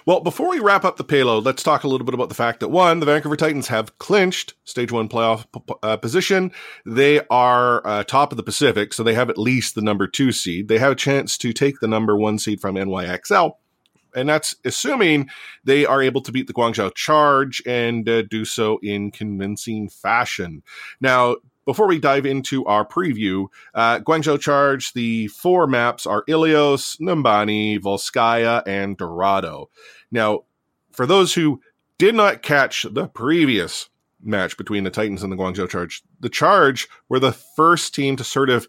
Well, before we wrap up the payload, let's talk a little bit about the fact that one, the Vancouver Titans have clinched stage one playoff uh, position. They are uh, top of the Pacific, so they have at least the number two seed. They have a chance to take the number one seed from NYXL and that's assuming they are able to beat the Guangzhou Charge and uh, do so in convincing fashion. Now, before we dive into our preview, uh, Guangzhou Charge, the four maps are Ilios, Numbani, Volskaya, and Dorado. Now, for those who did not catch the previous match between the Titans and the Guangzhou Charge, the Charge were the first team to sort of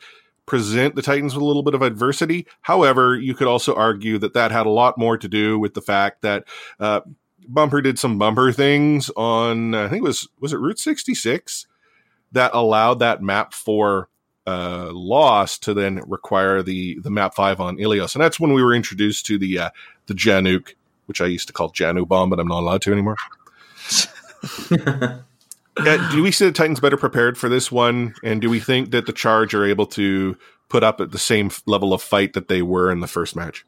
present the Titans with a little bit of adversity. However, you could also argue that that had a lot more to do with the fact that uh, Bumper did some bumper things on, I think it was, was it Route 66 that allowed that map for uh, loss to then require the the map five on Ilios, and that's when we were introduced to the uh, the Januk, which I used to call Janu bomb, but I'm not allowed to anymore. [laughs] Uh, do we see the Titans better prepared for this one? And do we think that the Charge are able to put up at the same level of fight that they were in the first match?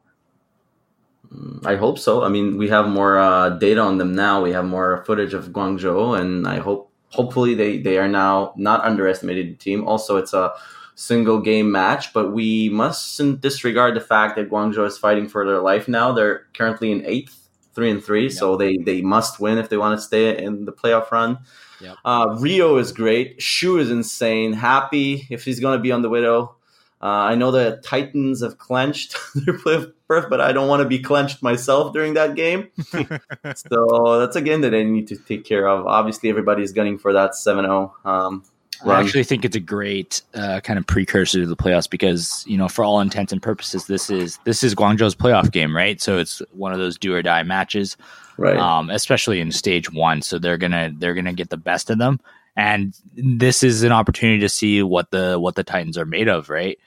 I hope so. I mean, we have more uh, data on them now. We have more footage of Guangzhou, and I hope, hopefully, they they are now not underestimated team. Also, it's a single game match, but we mustn't disregard the fact that Guangzhou is fighting for their life now. They're currently in eighth, three and three, so they they must win if they want to stay in the playoff run. Yep. Uh, Rio is great. Shu is insane. Happy if he's going to be on the Widow. Uh, I know the Titans have clenched [laughs] their playoff berth, but I don't want to be clenched myself during that game. [laughs] so that's a game that I need to take care of. Obviously, everybody's gunning for that 7 0. Um, I actually think it's a great uh, kind of precursor to the playoffs because you know, for all intents and purposes, this is this is Guangzhou's playoff game, right? So it's one of those do or die matches, right. um, especially in stage one. So they're gonna they're gonna get the best of them, and this is an opportunity to see what the what the Titans are made of, right?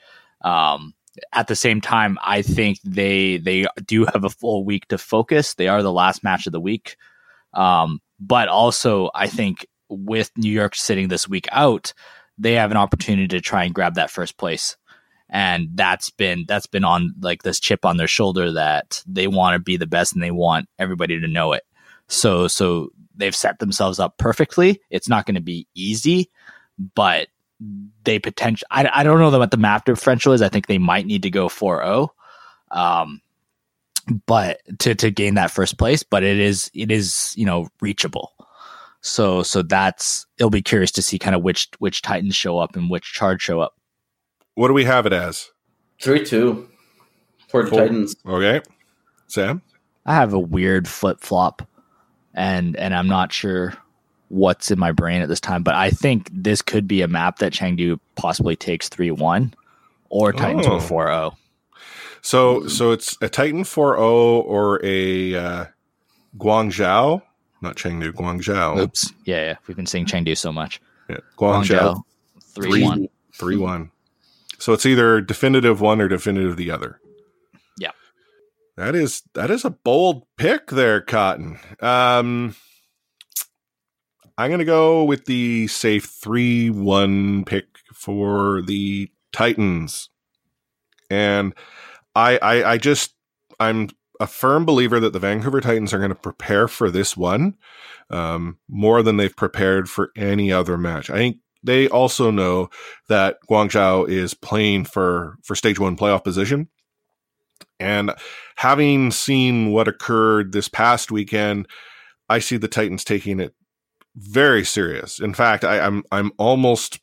Um, at the same time, I think they they do have a full week to focus. They are the last match of the week, um, but also I think with New York sitting this week out, they have an opportunity to try and grab that first place. And that's been that's been on like this chip on their shoulder that they want to be the best and they want everybody to know it. So so they've set themselves up perfectly. It's not going to be easy, but they potential I, I don't know what the map differential is. I think they might need to go 4-0. Um but to to gain that first place, but it is it is, you know, reachable. So so that's it'll be curious to see kind of which which Titans show up and which charge show up. What do we have it as? Three two for the Four. Titans. Okay, Sam. I have a weird flip flop, and and I'm not sure what's in my brain at this time, but I think this could be a map that Chengdu possibly takes three one, or Titans oh. four zero. So so it's a Titan 4.0 or a uh, Guangzhou, not Chengdu, Guangzhou. Oops. Yeah, yeah. We've been seeing Chengdu so much. Yeah. Guangzhou. 3-1. 3-1. So it's either definitive one or definitive the other. Yeah. That is that is a bold pick there, Cotton. Um I'm gonna go with the safe three one pick for the Titans. And I I, I just I'm a firm believer that the Vancouver Titans are going to prepare for this one um, more than they've prepared for any other match. I think they also know that Guangzhou is playing for for stage one playoff position. And having seen what occurred this past weekend, I see the Titans taking it very serious. In fact, I, I'm I'm almost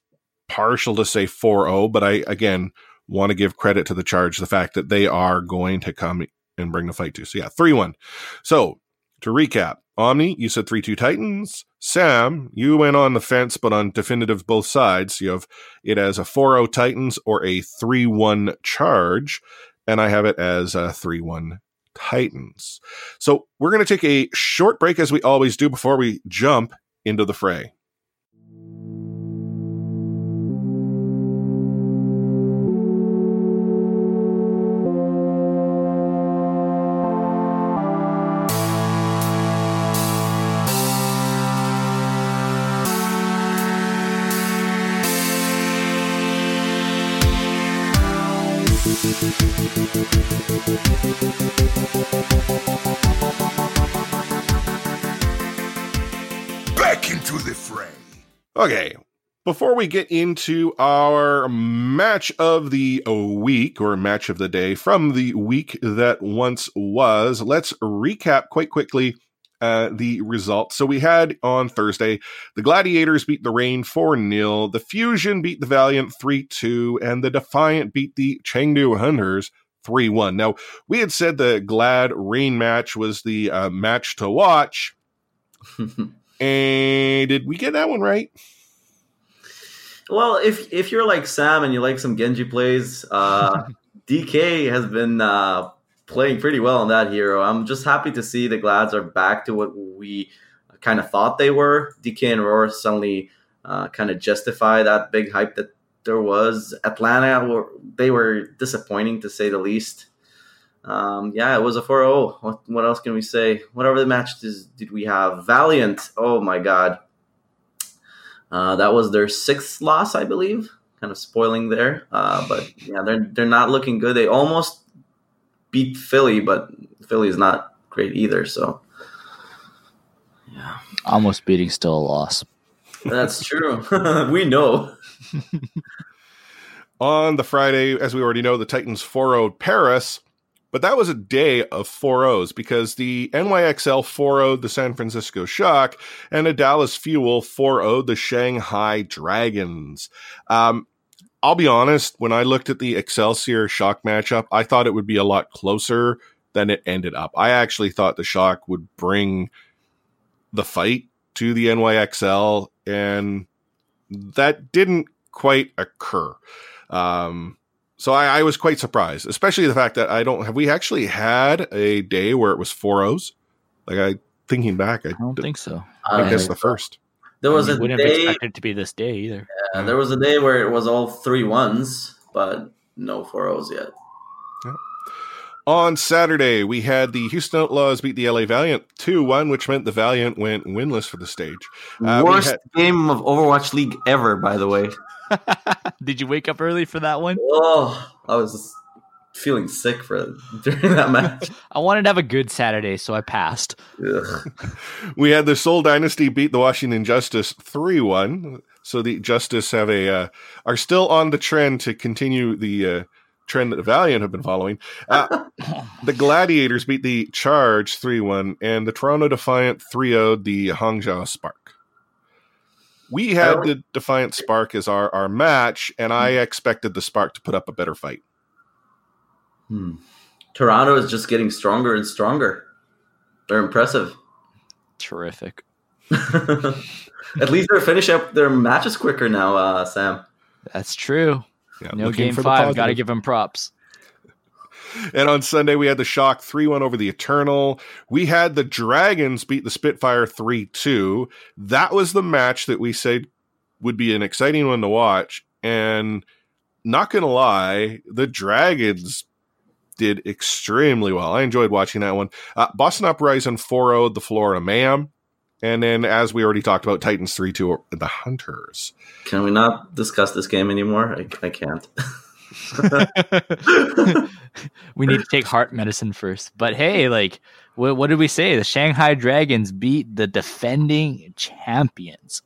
partial to say 4-0, but I again want to give credit to the charge, the fact that they are going to come and bring the fight to. So yeah, 3-1. So to recap, Omni, you said 3-2 Titans. Sam, you went on the fence, but on definitive both sides. You have it as a 4-0 Titans or a 3-1 charge. And I have it as a 3-1 Titans. So we're going to take a short break as we always do before we jump into the fray. Before we get into our match of the week or match of the day from the week that once was, let's recap quite quickly uh, the results. So we had on Thursday, the Gladiators beat the Reign 4 0, the Fusion beat the Valiant 3 2, and the Defiant beat the Chengdu Hunters 3 1. Now, we had said the Glad Reign match was the uh, match to watch. [laughs] And did we get that one right? Well, if if you're like Sam and you like some Genji plays, uh, [laughs] Decay has been uh, playing pretty well on that hero. I'm just happy to see the Glads are back to what we kind of thought they were. Decay and Roar suddenly uh, kind of justify that big hype that there was. Atlanta were they were disappointing to say the least. Um, yeah, it was a 4-0. What, what else can we say? Whatever the match is, did we have? Valiant. Oh my god. Uh, that was their sixth loss, I believe. Kind of spoiling there, uh, but yeah, they're they're not looking good. They almost beat Philly, but Philly is not great either. So yeah, almost beating still a loss. That's true. [laughs] we know. [laughs] On the Friday, as we already know, the Titans 4 0 Paris, but that was a day of 4 0s because the NYXL 4 0 the San Francisco Shock and a Dallas Fuel 4 0 the Shanghai Dragons. Um, I'll be honest, when I looked at the Excelsior Shock matchup, I thought it would be a lot closer than it ended up. I actually thought the Shock would bring the fight to the NYXL, and that didn't quite occur. Um, so I, I, was quite surprised, especially the fact that I don't have we actually had a day where it was four O's. Like I thinking back, I, I don't d- think so. I guess the first. There was I mean, a wouldn't day, expect it to be this day either. Yeah, there was a day where it was all three ones, but no four O's yet. Yeah. On Saturday, we had the Houston Outlaws beat the LA Valiant 2 1, which meant the Valiant went winless for the stage. Uh, Worst had- game of Overwatch League ever, by the way. [laughs] Did you wake up early for that one? Oh, I was feeling sick for [laughs] during that match. I wanted to have a good Saturday, so I passed. [laughs] we had the Seoul Dynasty beat the Washington Justice 3 1. So the Justice have a uh, are still on the trend to continue the uh, trend that the Valiant have been following. Uh, the Gladiators beat the Charge 3 1, and the Toronto Defiant 3 0 the Hangzhou Spark. We had the Defiant Spark as our, our match, and I expected the Spark to put up a better fight. Hmm. Toronto is just getting stronger and stronger. They're impressive. Terrific. [laughs] At least they're finishing up their matches quicker now, uh, Sam. That's true. Yeah, no game five. Got to give him props. And on Sunday, we had the Shock 3 1 over the Eternal. We had the Dragons beat the Spitfire 3 2. That was the match that we said would be an exciting one to watch. And not going to lie, the Dragons did extremely well. I enjoyed watching that one. Uh, Boston Uprising 4 0 the Florida Mayhem. And then, as we already talked about, Titans 3 2 the Hunters. Can we not discuss this game anymore? I, I can't. [laughs] [laughs] we need to take heart medicine first. But hey, like, what, what did we say? The Shanghai Dragons beat the defending champions.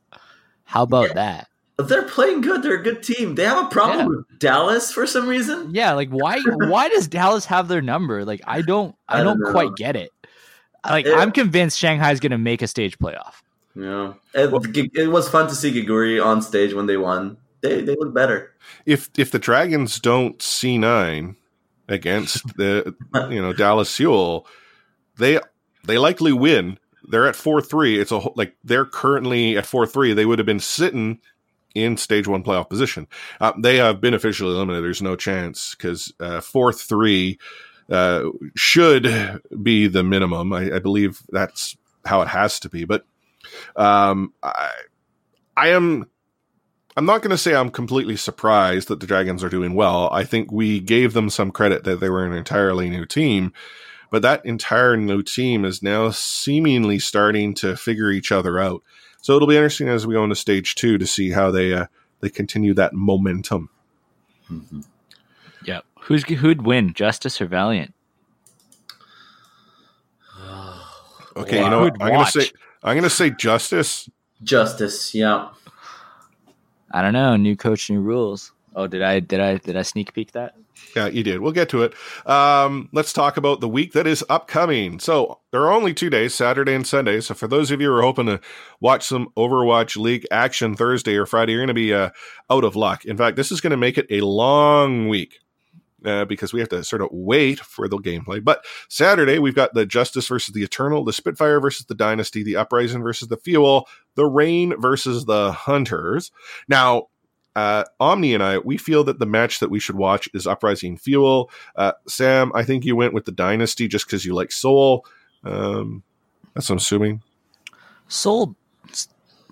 How about yeah. that? They're playing good. They're a good team. They have a problem yeah. with Dallas for some reason. Yeah, like why? [laughs] why does Dallas have their number? Like I don't. I, I don't, don't quite get it. Uh, like it, I'm convinced Shanghai's going to make a stage playoff. Yeah, it, it, was fun to see Geguri on stage when they won. They they look better. If if the Dragons don't C nine against [laughs] the you know Dallas Fuel, they they likely win. They're at four three. It's a like they're currently at four three. They would have been sitting in stage one playoff position. Uh, they have been officially eliminated. There's no chance because uh, four three uh, should be the minimum. I, I, believe that's how it has to be. But um, I, I am. I'm not going to say I'm completely surprised that the Dragons are doing well. I think we gave them some credit that they were an entirely new team, but that entire new team is now seemingly starting to figure each other out. So it'll be interesting as we go into stage two to see how they uh, they continue that momentum. Mm-hmm. Yeah, who's who'd win, Justice or Valiant? [sighs] okay, wow. you know what? I'm gonna say I'm gonna say Justice. Justice, yeah. I don't know. New coach, new rules. Oh, did I did I did I sneak peek that? Yeah, you did. We'll get to it. Um, let's talk about the week that is upcoming. So there are only two days, Saturday and Sunday. So for those of you who are hoping to watch some Overwatch League action Thursday or Friday, you're going to be uh, out of luck. In fact, this is going to make it a long week uh, because we have to sort of wait for the gameplay. But Saturday, we've got the Justice versus the Eternal, the Spitfire versus the Dynasty, the Uprising versus the Fuel, the Reign versus the Hunters. Now, uh, Omni and I, we feel that the match that we should watch is Uprising Fuel. Uh, Sam, I think you went with the Dynasty just because you like Seoul. Um, that's what I'm assuming. Seoul,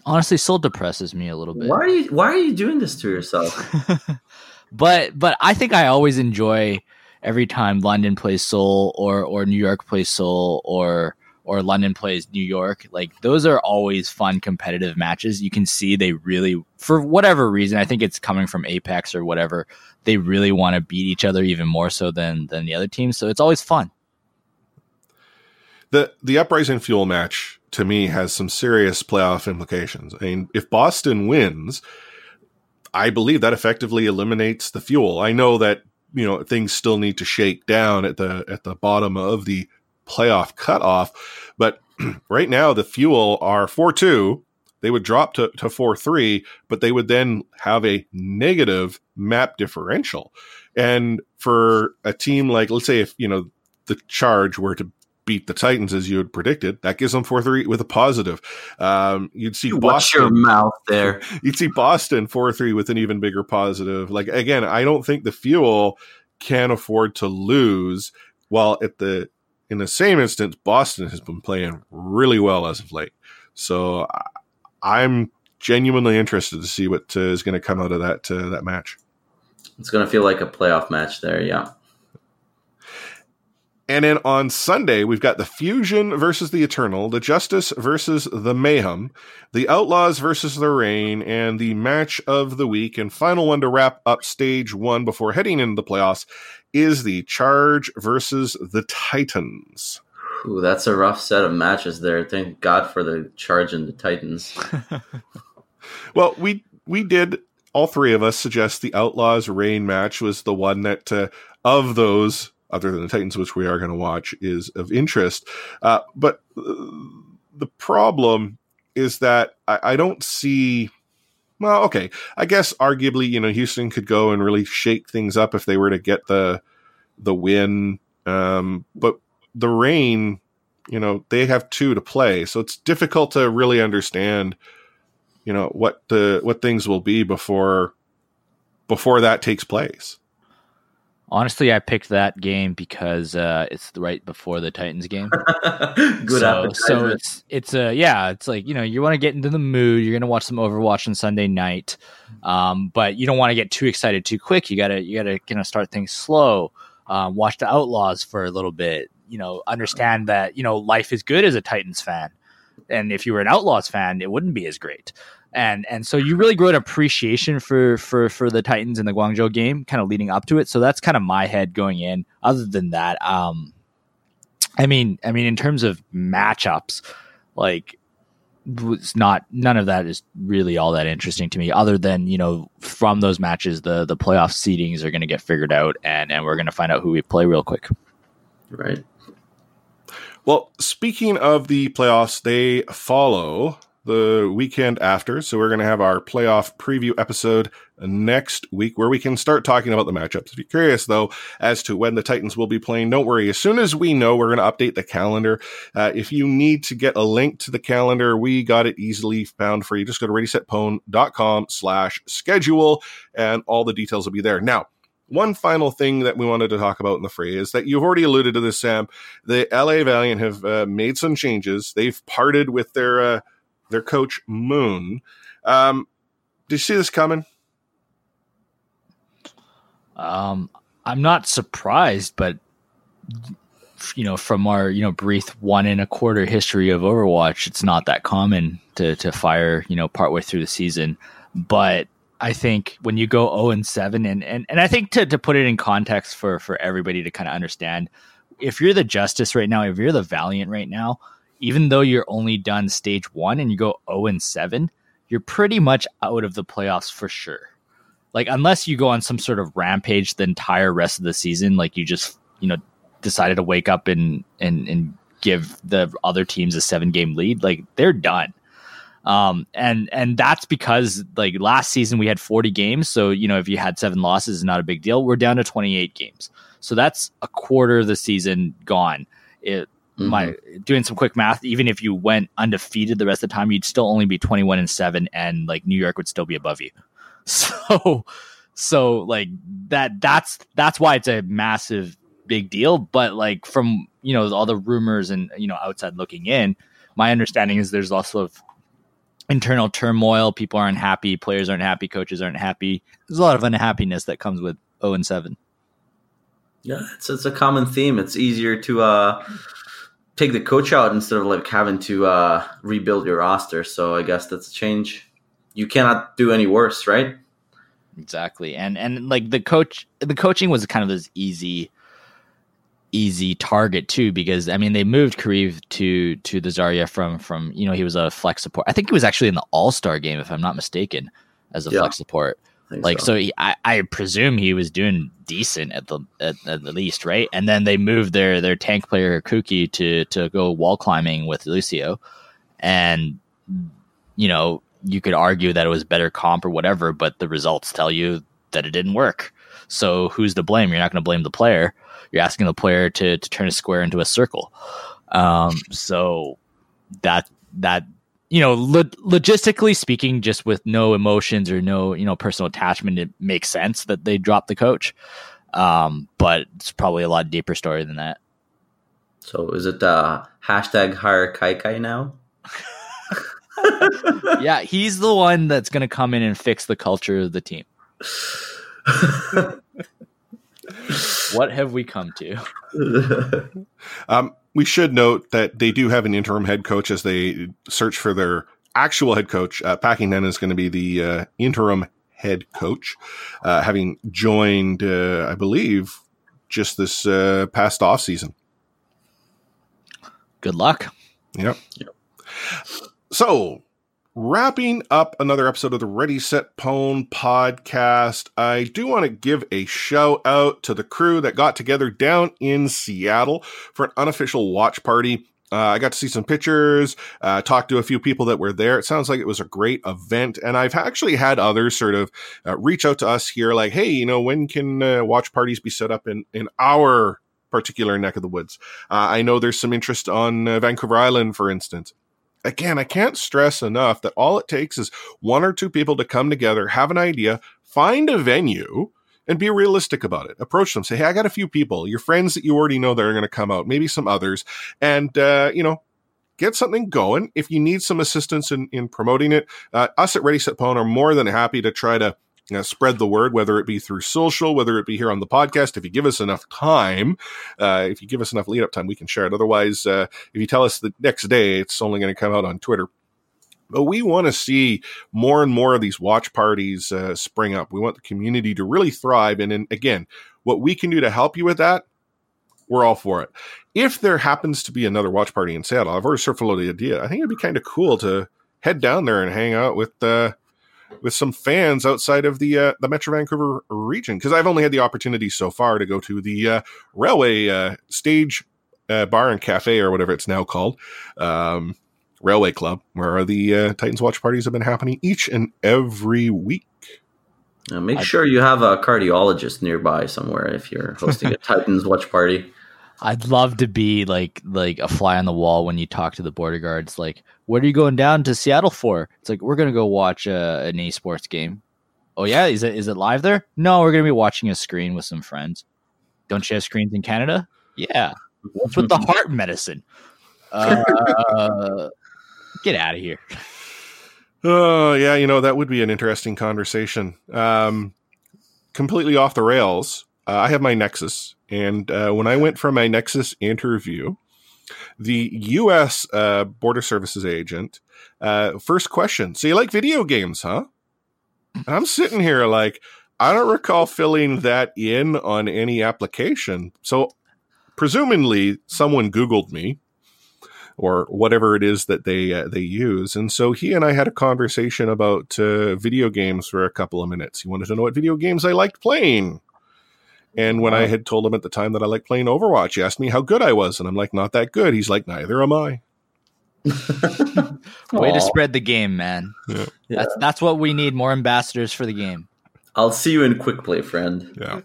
honestly Seoul depresses me a little bit. Why are you Why are you doing this to yourself? [laughs] but but I think I always enjoy every time London plays Seoul or or New York plays Seoul or or London plays New York. Like those are always fun competitive matches. You can see they really for whatever reason, I think it's coming from Apex or whatever, they really want to beat each other even more so than than the other teams. So it's always fun. The the uprising fuel match to me has some serious playoff implications. I mean, if Boston wins, I believe that effectively eliminates the fuel. I know that you know things still need to shake down at the at the bottom of the playoff cutoff, but [clears throat] right now the fuel are four two. They would drop to, to 4 3, but they would then have a negative map differential. And for a team like, let's say, if, you know, the charge were to beat the Titans as you had predicted. That gives them four three with a positive. Um, you'd see Watch Boston. your mouth there. [laughs] You'd see Boston four three with an even bigger positive. Like again, I don't think the Fuel can afford to lose. While at the in the same instance, Boston has been playing really well as of late. So I, I'm genuinely interested to see what uh, is going to come out of that uh, that match. It's going to feel like a playoff match there. Yeah. And then on Sunday, we've got the Fusion versus the Eternal, the Justice versus the Mayhem, the Outlaws versus the Reign, and the match of the week and final one to wrap up stage one before heading into the playoffs is the Charge versus the Titans. Ooh, that's a rough set of matches there. Thank God for the Charge and the Titans. [laughs] well, we we did all three of us suggest the Outlaws Reign match was the one that uh, of those other than the Titans, which we are going to watch, is of interest. Uh, but the problem is that I, I, don't see. Well, okay, I guess arguably, you know, Houston could go and really shake things up if they were to get the the win. Um, but the Reign, you know, they have two to play, so it's difficult to really understand, you know, what the what things will be before before that takes place. Honestly, I picked that game because uh, it's right before the Titans game. [laughs] Good so, so it's it's a uh, yeah, it's like you know you want to get into the mood. You're gonna watch some Overwatch on Sunday night, um, but you don't want to get too excited too quick. You gotta you gotta kind of start things slow. Um, watch the Outlaws for a little bit. You know, understand that you know life is good as a Titans fan, and if you were an Outlaws fan, it wouldn't be as great and and so you really grow an appreciation for for for the Titans in the Guangzhou game, kind of leading up to it. So that's kind of my head going in. Other than that, um, I mean, I mean, in terms of matchups, like it's not none of that is really all that interesting to me. Other than you know, from those matches, the the playoff seedings are going to get figured out, and and we're going to find out who we play real quick. Right. Well, speaking of the playoffs, they follow the weekend after. So we're going to have our playoff preview episode next week where we can start talking about the matchups. If you're curious though as to when the Titans will be playing, don't worry. As soon as we know, we're going to update the calendar. Uh, if you need to get a link to the calendar, we got it easily found for you. Just go to readysetpwn.com slash schedule and all the details will be there. Now, one final thing that we wanted to talk about in the fray is that you've already alluded to this, Sam. The LA Valiant have uh, made some changes. They've parted with their uh, their coach Moon. Um, did you see this coming? Um, I'm not surprised, but you know, from our you know brief one and a quarter history of Overwatch, it's not that common to to fire you know partway through the season. But I think when you go 0 and 7, and and and I think to to put it in context for for everybody to kind of understand, if you're the Justice right now, if you're the Valiant right now, even though you're only done stage one and you go 0 and 7, you're pretty much out of the playoffs for sure. Like, unless you go on some sort of rampage the entire rest of the season, like you just, you know, decided to wake up and, and, and give the other teams a seven game lead, like they're done. Um, and, and that's because like last season we had 40 games. So, you know, if you had seven losses, is not a big deal. We're down to 28 games. So that's a quarter of the season gone. It, Mm-hmm. My doing some quick math, even if you went undefeated the rest of the time, you'd still only be 21 and 7 and like New York would still be above you. [laughs] So so like that that's that's why it's a massive big deal, but like from, you know, all the rumors and you know outside looking in, my understanding is there's also internal turmoil. People aren't happy. Players aren't happy. Coaches aren't happy. There's a lot of unhappiness that comes with 0 and 7. Yeah, it's it's a common theme. It's easier to uh, take the coach out instead of like having to uh, rebuild your roster. So I guess that's a change. You cannot do any worse, right? Exactly. And and like the coach the coaching was kind of this easy easy target too because I mean they moved Kariv to to the Zarya from from you know he was a flex support. I think he was actually in the All Star game if I'm not mistaken as a Yeah. flex support. Like so, so. he, I I presume he was doing decent at the at, at the least, right? And then they moved their their tank player Kuki to to go wall climbing with Lucio, and you know you could argue that it was better comp or whatever, but the results tell you that it didn't work. So who's to blame? You're not going to blame the player. You're asking the player to to turn a square into a circle. Um, so that that you know lo- logistically speaking, just with no emotions or no you know personal attachment, it makes sense that they dropped the coach. Um, but it's probably a lot deeper story than that. So is it uh, hashtag hire Kai Kai now? [laughs] yeah, he's the one that's going to come in and fix the culture of the team. [laughs] What have we come to? [laughs] Um, we should note that they do have an interim head coach as they search for their actual head coach. Uh, Packington is going to be the uh, interim head coach, uh, having joined, uh, I believe, just this uh, past off season. Good luck. Yep. Yep. So, wrapping up another episode of the Ready Set Pwn podcast, I do want to give a shout out to the crew that got together down in Seattle for an unofficial watch party. Uh, I got to see some pictures, uh, talked to a few people that were there. It sounds like it was a great event. And I've actually had others sort of uh, reach out to us here, like, hey, you know, when can uh, watch parties be set up in, in our particular neck of the woods? Uh, I know there's some interest on uh, Vancouver Island, for instance. Again, I can't stress enough that all it takes is one or two people to come together, have an idea, find a venue, and be realistic about it. Approach them, say, "Hey, I got a few people, your friends that you already know that are going to come out, maybe some others, and uh, you know." Get something going. If you need some assistance in, in promoting it, uh, us at Ready Set Pwn are more than happy to try to you know, spread the word, whether it be through social, whether it be here on the podcast. If you give us enough time, uh, if you give us enough lead up time, we can share it. Otherwise, uh, if you tell us the next day, it's only going to come out on Twitter. But we want to see more and more of these watch parties uh, spring up. We want the community to really thrive. And, and again, what we can do to help you with that, we're all for it. If there happens to be another watch party in Seattle, I've already floated the idea. I think it'd be kind of cool to head down there and hang out with uh, with some fans outside of the uh, the Metro Vancouver region because I've only had the opportunity so far to go to the uh, railway uh, stage uh, bar and cafe or whatever it's now called. Um, Railway Club, where the uh, Titans watch parties have been happening each and every week. Uh, make sure you have a cardiologist nearby somewhere if you're hosting a [laughs] Titans watch party. I'd love to be like like a fly on the wall when you talk to the border guards. Like, what are you going down to Seattle for? It's like we're gonna go watch uh, an esports game. Oh yeah, is it is it live there? No, we're gonna be watching a screen with some friends. Don't you have screens in Canada? Yeah. What's with the [laughs] heart medicine? Uh, get out of here. [laughs] Oh, yeah, you know, that would be an interesting conversation. Um, completely off the rails. Uh, I have my Nexus, and uh, when I went for my Nexus interview, the U.S. Uh, Border Services agent, uh, first question: So you like video games, huh? I'm sitting here like, I don't recall filling that in on any application. So, presumably, someone Googled me or whatever it is that they uh, they use. And so he and I had a conversation about uh, video games for a couple of minutes. He wanted to know what video games I liked playing. And when I had told him at the time that I like playing Overwatch, he asked me how good I was, and I'm like, not that good. He's like, neither am I. [laughs] Way to spread the game, man. Yeah. That's that's what we need. More ambassadors for the game. I'll see you in quick play, friend. Yeah.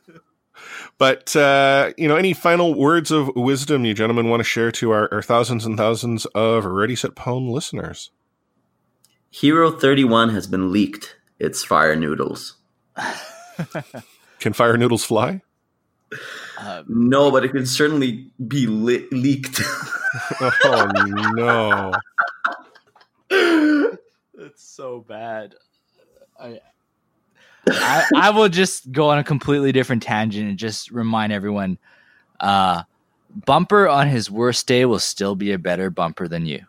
But uh, you know, any final words of wisdom you gentlemen want to share to our, our thousands and thousands of Ready Set Pwn listeners? Hero 31 has been leaked. It's fire noodles. [laughs] Can fire noodles fly? Uh, No, but it can certainly be li- leaked. [laughs] Oh no! That's so bad. I, I, I will just go on a completely different tangent and just remind everyone uh, Bumper on his worst day will still be a better bumper than you.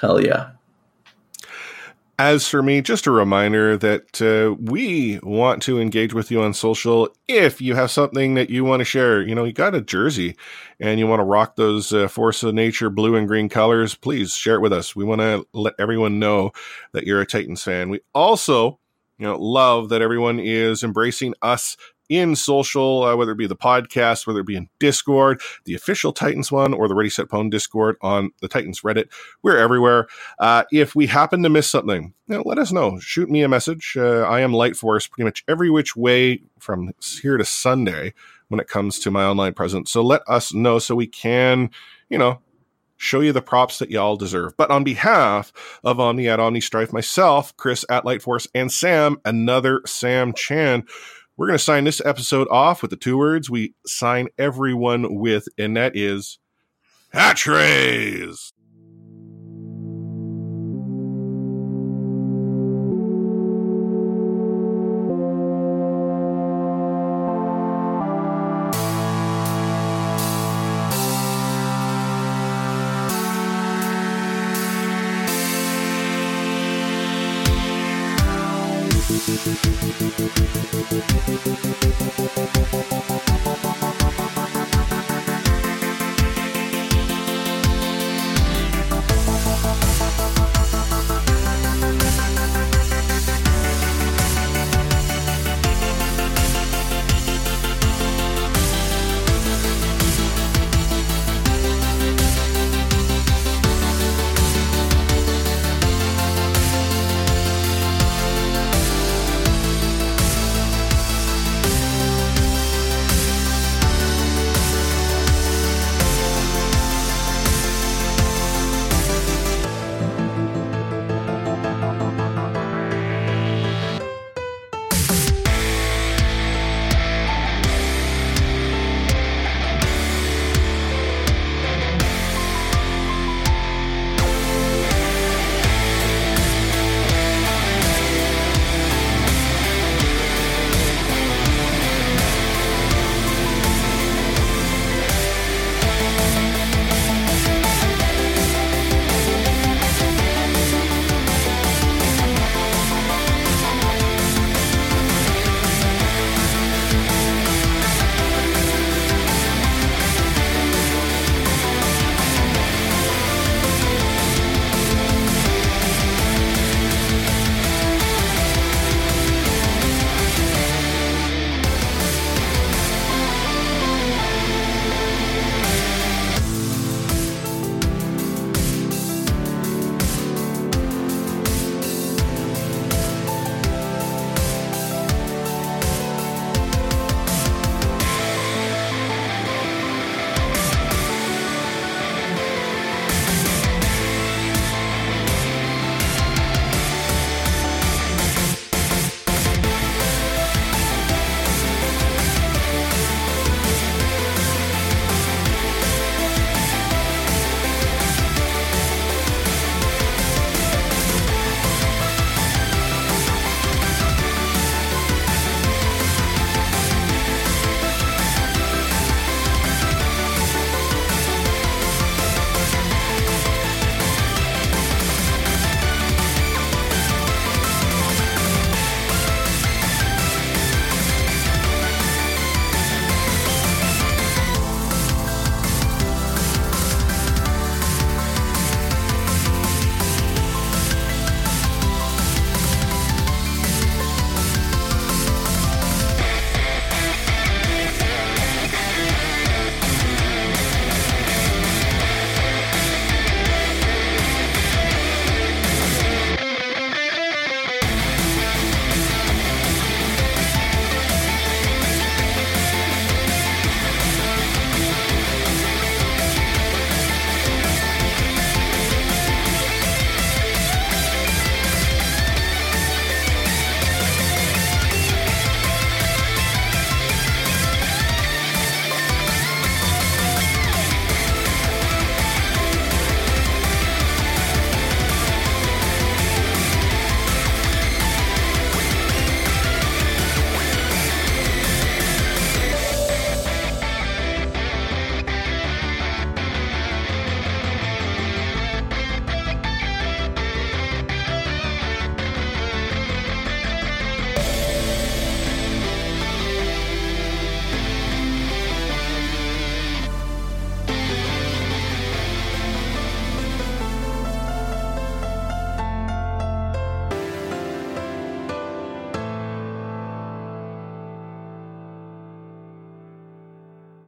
Hell yeah. As for me, just a reminder that uh, we want to engage with you on social. If you have something that you want to share, you know, you got a jersey and you want to rock those uh, Force of Nature blue and green colors, please share it with us. We want to let everyone know that you're a Titans fan. We also, you know, love that everyone is embracing us in social, uh, whether it be the podcast, whether it be in Discord, the official Titans one, or the Ready Set Pwn Discord on the Titans Reddit. We're everywhere. Uh, if we happen to miss something, you know, let us know. Shoot me a message. Uh, I am Light Force pretty much every which way from here to Sunday when it comes to my online presence. So let us know so we can, you know, show you the props that y'all deserve. But on behalf of Omni at Omni Strife, myself, Chris at Lightforce, and Sam, another Sam Chan, we're going to sign this episode off with the two words we sign everyone with, and that is Hatchrays.